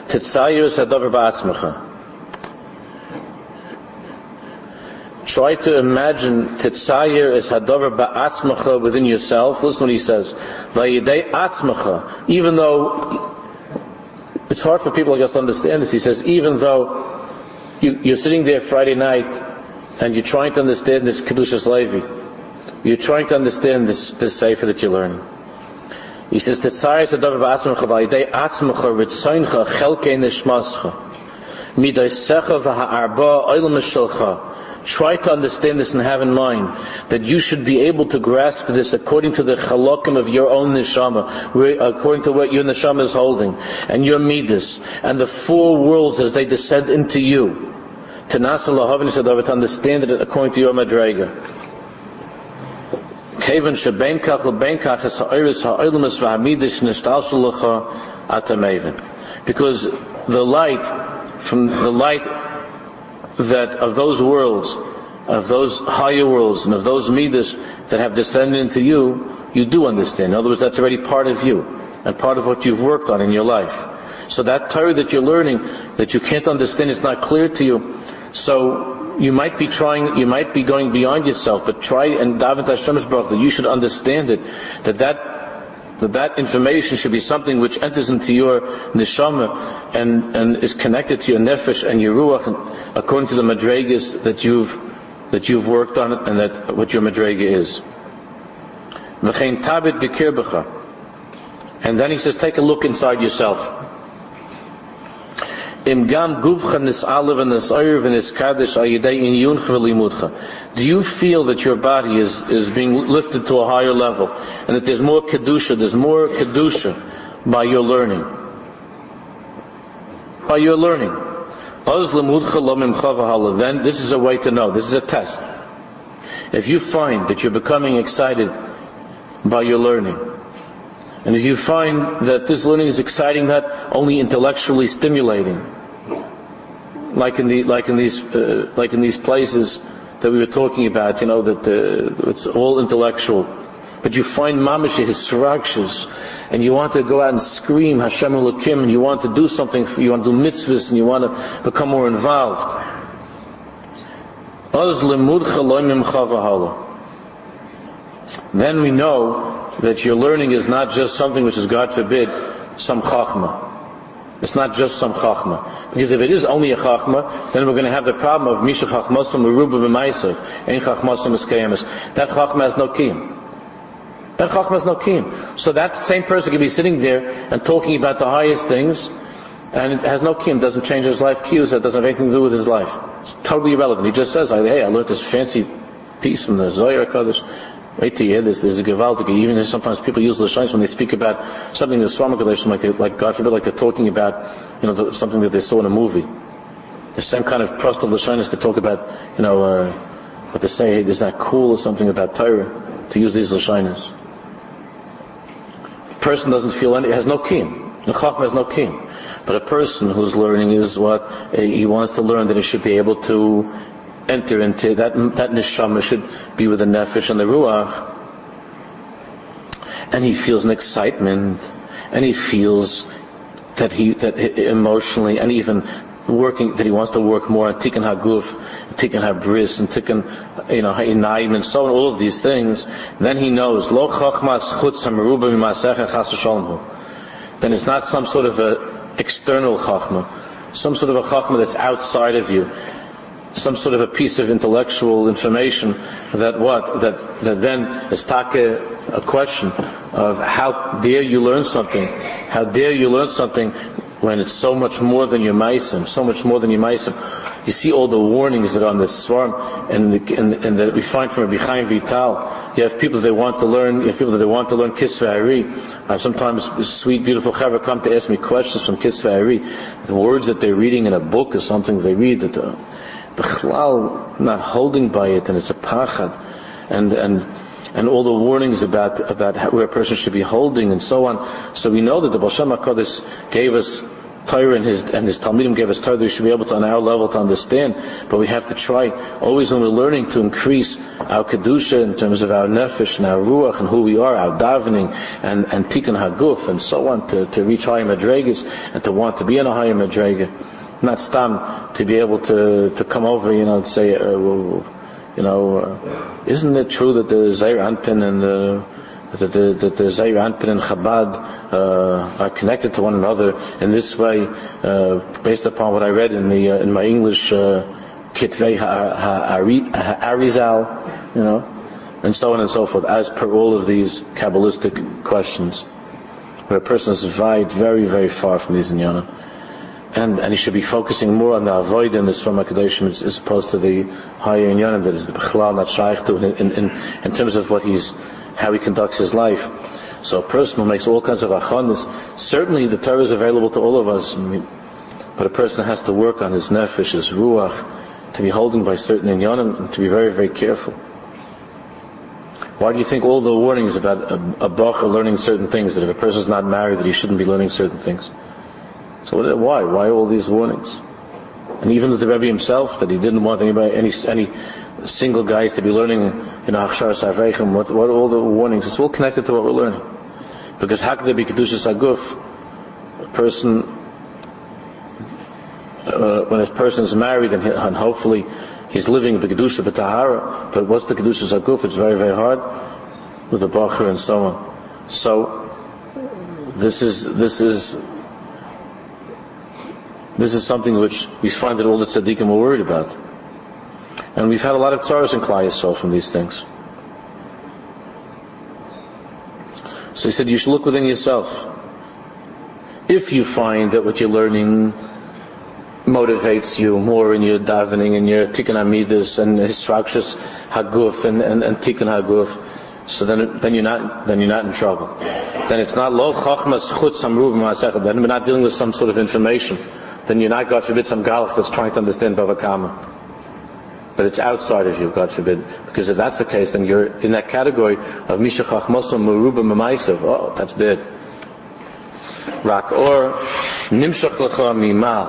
Titzayus Hadavar Ba'atzmacha. Try to imagine Titzayer is Hadavar Ba'atzmacha within yourself. Listen what he says. Vayidei Atzmacha. Even though it's hard for people like us to understand this. He says, even though you, are sitting there Friday night and you're trying to understand this Kedushas Levi, you're trying to understand this, this Sefer that you're learning. He says, "Tetzayis adav ba'atzmecha v'ayidei atzmecha ritzoincha chelkei nishmascha midaisecha v'ha'arba oilam shelcha." Try to understand this and have in mind that you should be able to grasp this according to the chalokim of your own neshama, according to what your neshama is holding, and your midas, and the four worlds as they descend into you. To to understand it according to your madrega. Kevan sheben kach uben kach es ha'oiris ha'oilimus v'hamidish nishtalshu lecha Because the light, from the light that of those worlds, of those higher worlds, and of those midas that have descended into you, you do understand. In other words, that's already part of you, and part of what you've worked on in your life. So that Torah that you're learning, that you can't understand, it's not clear to you. So you might be trying, you might be going beyond yourself, but try and daven Hashem's Baruch that you should understand it, that that that that information should be something which enters into your neshama and, and is connected to your nefesh and your ruach, according to the madregas that you've that you've worked on and that what your madrega is. And then he says, take a look inside yourself. Im gam guvcha nis'alev and nis'ayr v'niskadish ayidei in. Do you feel that your body is, is being lifted to a higher level and that there's more kedusha, there's more kedusha by your learning? By your learning. Then this is a way to know. This is a test. If you find that you're becoming excited by your learning, and if you find that this learning is exciting, not only intellectually stimulating, like in the like in these uh, like in these places that we were talking about, you know, that the, it's all intellectual, but you find mamash hisrakshas, and you want to go out and scream Hashem Elokim, and you want to do something, for, you want to do mitzvahs, and you want to become more involved. Then we know that your learning is not just something which is, God forbid, some chachma. It's not just some chachma. Because if it is only a chachma, then we're going to have the problem of misha chachmasum uruba b'maisav, ein chachmasum eskeyemis. That chachma has no kiyum. That chachma has no kiyum. So that same person can be sitting there and talking about the highest things, and it has no kiyum, doesn't change his life cues, doesn't have anything to do with his life. It's totally irrelevant. He just says, hey, I learned this fancy piece from the Zohar Kodesh. Wait till you hear this. There's a gewaltig. Even sometimes people use lashonis when they speak about something that's swamagadeshim, like they, like God forbid, like they're talking about, you know, the, something that they saw in a movie. The same kind of trust of lashonis to talk about, you know, uh, what they say hey, is that cool or something about Torah to use these lashonis. A person doesn't feel any, has no keen. The chachma has no keen. But a person who's learning is what uh, he wants to learn that he should be able to enter into that that neshama should be with the nefesh and the ruach, and he feels an excitement, and he feels that he that emotionally and even working that he wants to work more on tikkun haguf, tikkun habris, and tikkun you know ha'inayim, and so on, all of these things. Then he knows lo chachmas chutz mimasecha Then it's not some sort of a external chachma, some sort of a chachma that's outside of you some sort of a piece of intellectual information that what that that then is take a question of how dare you learn something? How dare you learn something when it's so much more than your meisim so much more than your meisim you see all the warnings that are on this swarm and, the, and, and that we find from Chaim Vital. You have people that they want to learn you have people that they want to learn Kisvei Ari. Uh, sometimes sweet beautiful chaver come to ask me questions from Kisvei Ari. The words that they're reading in a book or something they read that uh, Bechlal not holding by it, and it's a pachad, and and and all the warnings about about where a person should be holding and so on. So we know that the Baal Shem HaKadosh gave us Torah and his and his Talmidim gave us Torah we should be able to on our level to understand, but we have to try always when we're learning to increase our kedusha in terms of our nefesh and our ruach and who we are, our davening and and tikkun haguf and so on to, to reach higher madregas and to want to be in a higher madrega not stam to be able to to come over, you know, and say, uh, you know, uh, isn't it true that the Zair Anpin and the that the, that the Anpin and Chabad uh, are connected to one another in this way, uh, based upon what I read in the uh, in my English uh, Kitvei Arizal, you know, and so on and so forth, as per all of these Kabbalistic questions. where a person is wide, very, very far from these inyanim. And, and he should be focusing more on the avoid in the Swarm HaKadoshim as, opposed to the higher inyanim that is the Bechlal, not shaykh to in, in, in terms of what he's, how he conducts his life. So a person who makes all kinds of achanis, certainly the Torah is available to all of us, but a person has to work on his nefesh, his ruach, to be holding by certain inyanim, and to be very, very careful. Why do you think all the warnings about a, a learning certain things, that if a person is not married, that he shouldn't be learning certain things? So why? Why all these warnings? And even the Rebbe himself, that he didn't want anybody, any, any single guys to be learning in Achshar Sarveichem, what, what all the warnings? It's all connected to what we're learning. Because how could there be Kedushas Aguf? A person, uh, when a person is married and, and hopefully he's living the Kedusha B'Tahara, but what's the Kedusha Aguf? It's very, very hard with the Bacher and so on. So, this is, this is, this is something which we find that all the tzaddikim are worried about. And we've had a lot of tzaras in Klai from these things. So he said, you should look within yourself. If you find that what you're learning motivates you more in your davening and your tikkun amidus and hisrakshas haguf and, and, and tikkun haguf, so then, then you're not, then you're not in trouble. Then it's not lo chachmas chutz amru Then we're not dealing with some sort of information. Then you're not, God forbid, some galach that's trying to understand Bava Kama but it's outside of you, God forbid. Because if that's the case, then you're in that category of Mishachach Mosom Meruba Mamaisav. Oh, that's bad. Rak or Nimshach Lecha Mimal.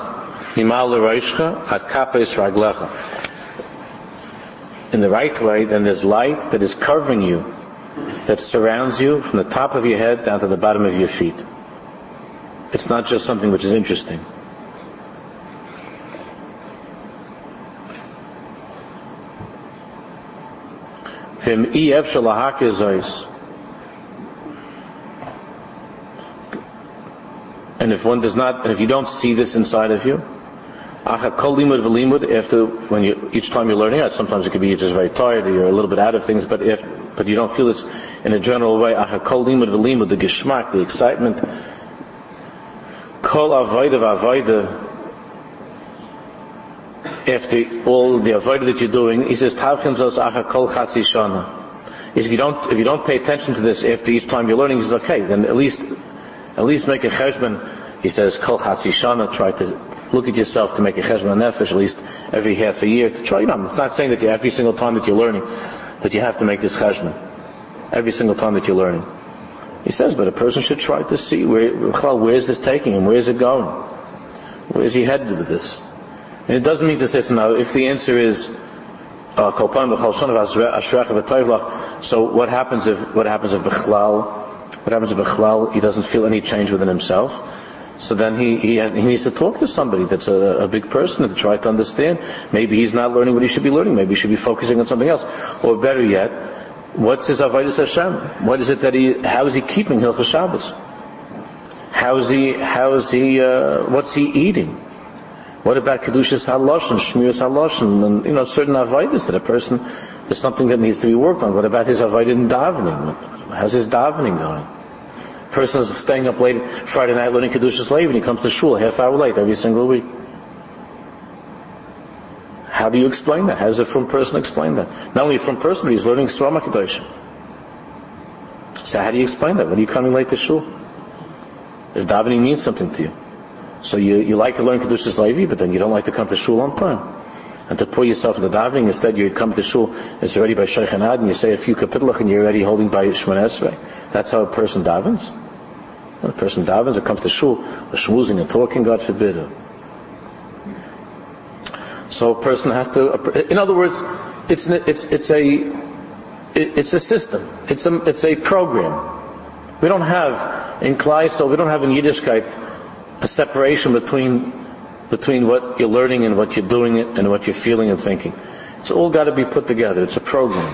Mimal Leroishcha Ad Kapes Raglecha. In the right way, then there's light that is covering you, that surrounds you from the top of your head down to the bottom of your feet. It's not just something which is interesting. And if one does not, and if you don't see this inside of you, after when you each time you're learning it, sometimes it could be you're just very tired or you're a little bit out of things, but if but you don't feel this in a general way, the geschmack, the excitement, kol avoida avoida after all the avodah that you're doing, he says, Tavchem zos acha kol chatzi shana. If you don't, if you don't pay attention to this after each time you're learning, he says, okay, then at least, at least make a cheshbon. He says, kol chatzi shana, try to look at yourself to make a cheshbon nefesh at least every half a year to try, you know, it's not saying that you, every single time that you're learning, that you have to make this cheshbon. Every single time that you're learning. He says, but a person should try to see where, where is this taking him? Where is it going? Where is he headed with this? And it doesn't mean to say, so now, if the answer is, uh, so what happens if, what happens if Bechlal, what happens if Bechlal, he doesn't feel any change within himself? So then he, he, he needs to talk to somebody that's a, a, big person to try to understand. Maybe he's not learning what he should be learning. Maybe he should be focusing on something else. Or better yet, what's his avodas Hashem? What is it that he? How is he keeping Hilchas Shabbos? How is he? How is he? Uh, what's he eating? What about Kedushas HaLashon, Shmiras HaLashon, and, you know, certain avodas that a person, there's something that needs to be worked on. What about his avodah in davening? How's his davening going? Person is staying up late Friday night learning Kedushas Lev and he comes to shul half hour late every single week. How do you explain that? How does a from person explain that? Not only from person, but he's learning Swarma Kedoshim. So how do you explain that? When are you coming late to shul? If davening means something to you. So you, you like to learn Kedushas Levi, but then you don't like to come to shul on time. And to pour yourself in the davening, instead you come to shul, it's already by Sheikh Ad, and you say a few kapitulach, and you're already holding by Shemon. That's how a person davens. When a person davens or comes to shul, or schmoozing and talking, God forbid. So a person has to, in other words, it's, it's, it's a, it's a system. It's a, it's a program. We don't have in Kleisel, we don't have in Yiddishkeit a separation between between what you're learning and what you're doing it and what you're feeling and thinking. It's all got to be put together. It's a program.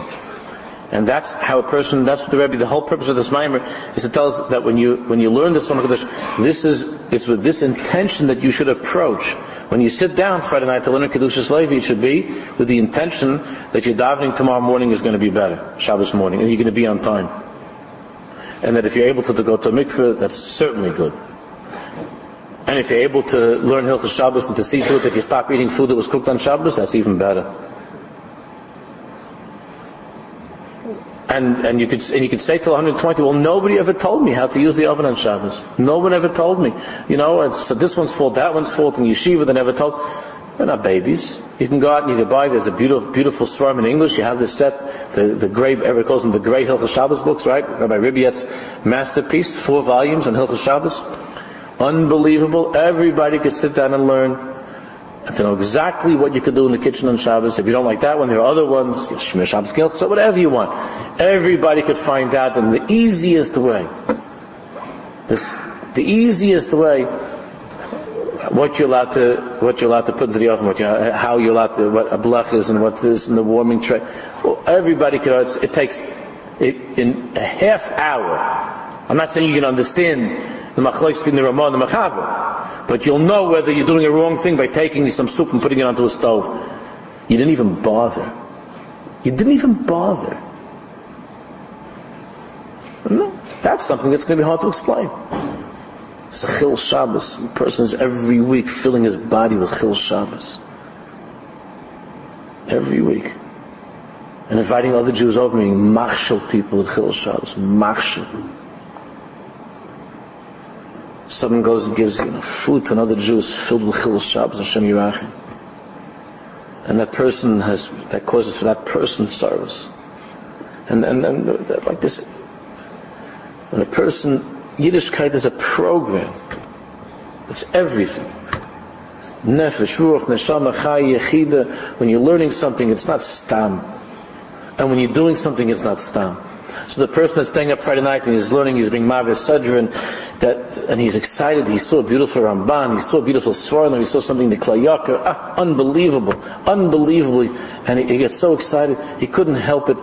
And that's how a person, that's what the Rebbe, the whole purpose of this mimer is to tell us that when you, when you learn this one this is, it's with this intention that you should approach. When you sit down Friday night to learn Kedushas Levi, it should be with the intention that your davening tomorrow morning is going to be better, Shabbos morning, and you're going to be on time. and that if you're able to, to go to a mikveh, that's certainly good. And if you're able to learn Hilchas Shabbos and to see to it that you stop eating food that was cooked on Shabbos, that's even better. And, and you could and you could say till 120, well, nobody ever told me how to use the oven on Shabbos. No one ever told me. You know, it's so this one's fault, that one's fault, and yeshiva they never told. They're not babies. You can go out and you can buy. There's a beautiful, beautiful swarm in English. You have this set, the the gray, everybody calls them the gray Hilchas Shabbos books, right? Rabbi Ribiat's masterpiece, four volumes on Hilchas Shabbos. Unbelievable. Everybody could sit down and learn and to know exactly what you could do in the kitchen on Shabbos. If you don't like that one, there are other ones, Shemir Shabbos so whatever you want. Everybody could find out in the easiest way. This, the easiest way what you're allowed to what you're allowed to put into the oven, what you know, how you're allowed to what a blech is and what is in the warming tray. Well, everybody can. It takes it, in a half hour. I'm not saying you can understand the machlokes between the Ramah and the Mechaber. But you'll know whether you're doing a wrong thing by taking some soup and putting it onto a stove. You didn't even bother. You didn't even bother. No, that's something that's going to be hard to explain. Chil Shabbos. A person is every week filling his body with Chil Shabbos. Every week. And inviting other Jews over me, machshel people with Chil Shabbos. Machshel someone goes and gives you know, food to another Jew filled with chil and Shem Yirachim. And that person has, that causes for that person service. And, and, and like this, when a person, Yiddishkeit is a program. It's everything. Nefesh, Ruach, Neshama, Chai, Yechida. When you're learning something, it's not stam. And when you're doing something, it's not stam. So the person that's staying up Friday night and he's learning, he's being Mavis Sadrin, that, and he's excited, he saw beautiful Ramban, he saw beautiful Sforno, he saw something, the Kli Yakar, ah, unbelievable, unbelievably, and he, he, gets so excited, he couldn't help it.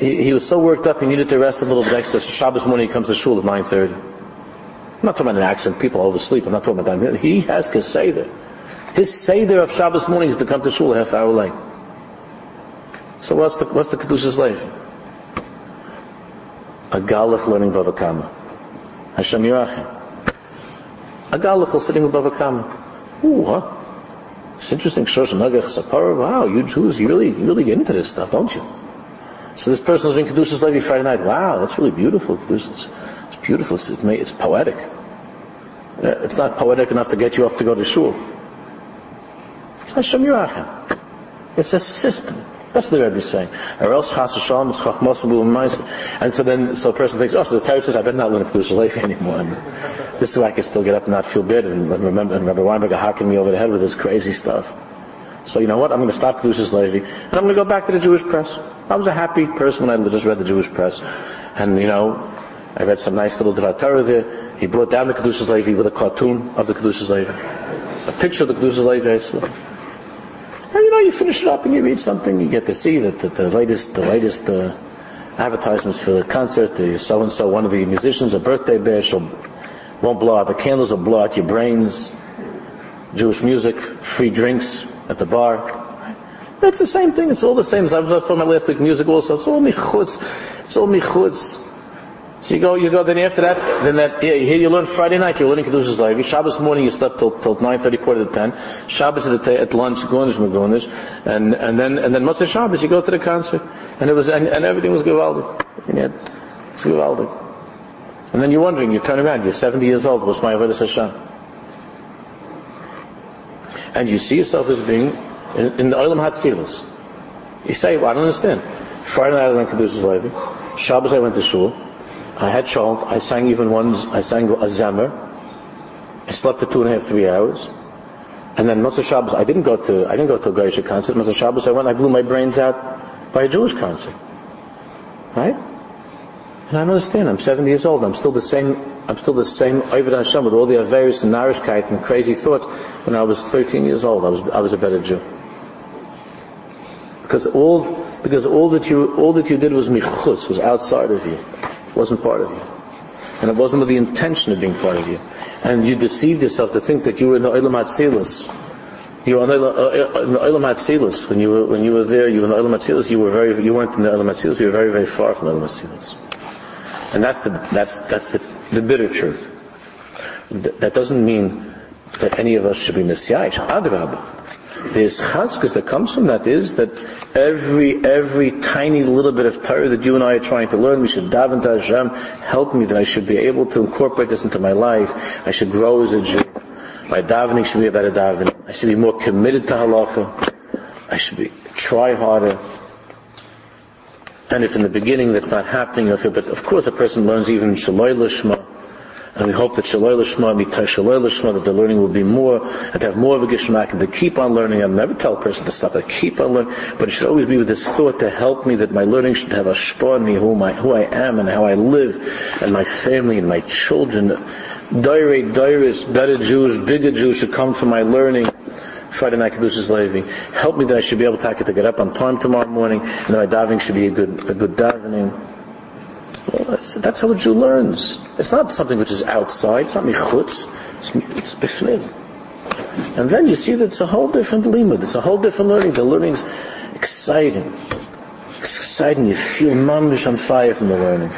He, he, was so worked up, he needed to rest a little bit extra. Shabbos morning he comes to shul at 9.30. I'm not talking about an accent, people oversleep, I'm not talking about that. He has his Seder. His Seder of Shabbos morning is to come to shul a half hour late. So what's the, what's the Kedushas late? A Galach learning Bava Kama. Hashem Yirachim. A Galach sitting with Bava Kama. Ooh, huh? It's interesting. Shosh Nagach Sapara. Wow, you Jews, you really, you really get into this stuff, don't you? So this person is doing Kedushas Levi Friday night. Wow, that's really beautiful. Kedushas. It's beautiful. It's, it's poetic. Uh, it's not poetic enough to get you up to go to shul. It's Hashem Yirachim. It's a system. That's what the Rebbe is saying. Or else chas shalom is chachmos And so then, so a person thinks, oh, so the Torah says I better not learn Kedusha Leif anymore. This is why I can still get up and not feel bad and remember, and Rabbi Weinberg hacking me over the head with this crazy stuff. So you know what? I'm going to stop Kedushas Levi, and I'm going to go back to the Jewish press. I was a happy person when I just read the Jewish press, and you know, I read some nice little Dvar Torah there. He brought down the Kedushas Levi with a cartoon of the Kedushas Levi, a picture of the Kedushas Levi. And you know, you finish it up and you read something, you get to see that the, the latest, the latest uh, advertisements for the concert, the so and so, one of the musicians, a birthday bash, won't blow out the candles, will blow out your brains. Jewish music, free drinks at the bar. That's the same thing. It's all the same. As I was talking about last week, music also. It's all michutz. It's all michutz. So you go, you go, then after that, then that, yeah, here you learn Friday night, you're learning Kedushas Levi. Shabbos morning you slept till, till 9.30, quarter to 10. Shabbos at, the, at lunch, Gonish Magonish. And, and then, and then Motzei Shabbos, you go to the concert. And it was, and, and everything was Givaldic. And yet, it's Givaldic. And then you're wondering, you turn around, you're 70 years old, what's my Avodah Hashem? And you see yourself as being in, in the Olam Hatzilus. You say, well, I don't understand. Friday night I learned Kedushas Levi. Shabbos I went to shul. I had shalt. I sang even once. I sang a zemer. I slept for two and a half, three hours. And then Motzei Shabbos, I didn't go to, I didn't go to a Goyish concert. Motzei Shabbos, I went, I blew my brains out by a Jewish concert. Right? And I understand. I'm 70 years old. I'm still the same, I'm still the same Ovid Hashem with all the Averis and Narishkeit and crazy thoughts. When I was 13 years old, I was, I was a better Jew. Because all, because all that you, all that you did was michutz, was outside of you wasn't part of you. And it wasn't with the intention of being part of you. And you deceived yourself to think that you were in the Olam HaTzilus. You were in the Olam uh, uh, HaTzilus. When you were, when you were there, you were in the Olam HaTzilus, you were very, you weren't in the Olam HaTzilus, you were very, very far from the Olam HaTzilus. And that's the, that's, that's the, the bitter truth. Th- That doesn't mean that any of us should be messiah. Adrab. There's chazkas that comes from that is that every, every tiny little bit of Torah that you and I are trying to learn, we should daven to Hashem, help me that I should be able to incorporate this into my life. I should grow as a Jew. My davening should be a better davening. I should be more committed to halacha. I should be, try harder. And if in the beginning that's not happening, if but of course a person learns even Shaloi Lishma, and we hope that Shaloi Lishma, Mitai Shaloi Lishma, that the learning will be more, and to have more of a Gishmak, and to keep on learning. I'll never tell a person to stop, I keep on learning, but it should always be with this thought to help me that my learning should have a shpah on me, who, I, who I am, and how I live, and my family, and my children. Dire, Dairis, better Jews, bigger Jews should come from my learning. Friday night Kedushas Levi. Help me that I should be able to, to get up on time tomorrow morning, and that my davening should be a good, a good davening. That's, how a Jew learns. It's not something which is outside. It's not michutz. It's, it's bifnim. And then you see that it's a whole different limud. It's a whole different learning. The learning's exciting. It's exciting. You feel mamish on fire from the learning.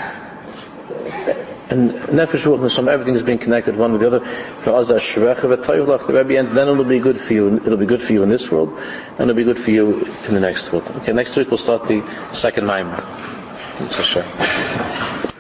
And nefesh ruach everything is being connected one with the other. For us, the Rebbe ends, then it'll be good for you. It'll be good for you in this world, and it'll be good for you in the next world. Okay, next week we'll start the second mimer. It's a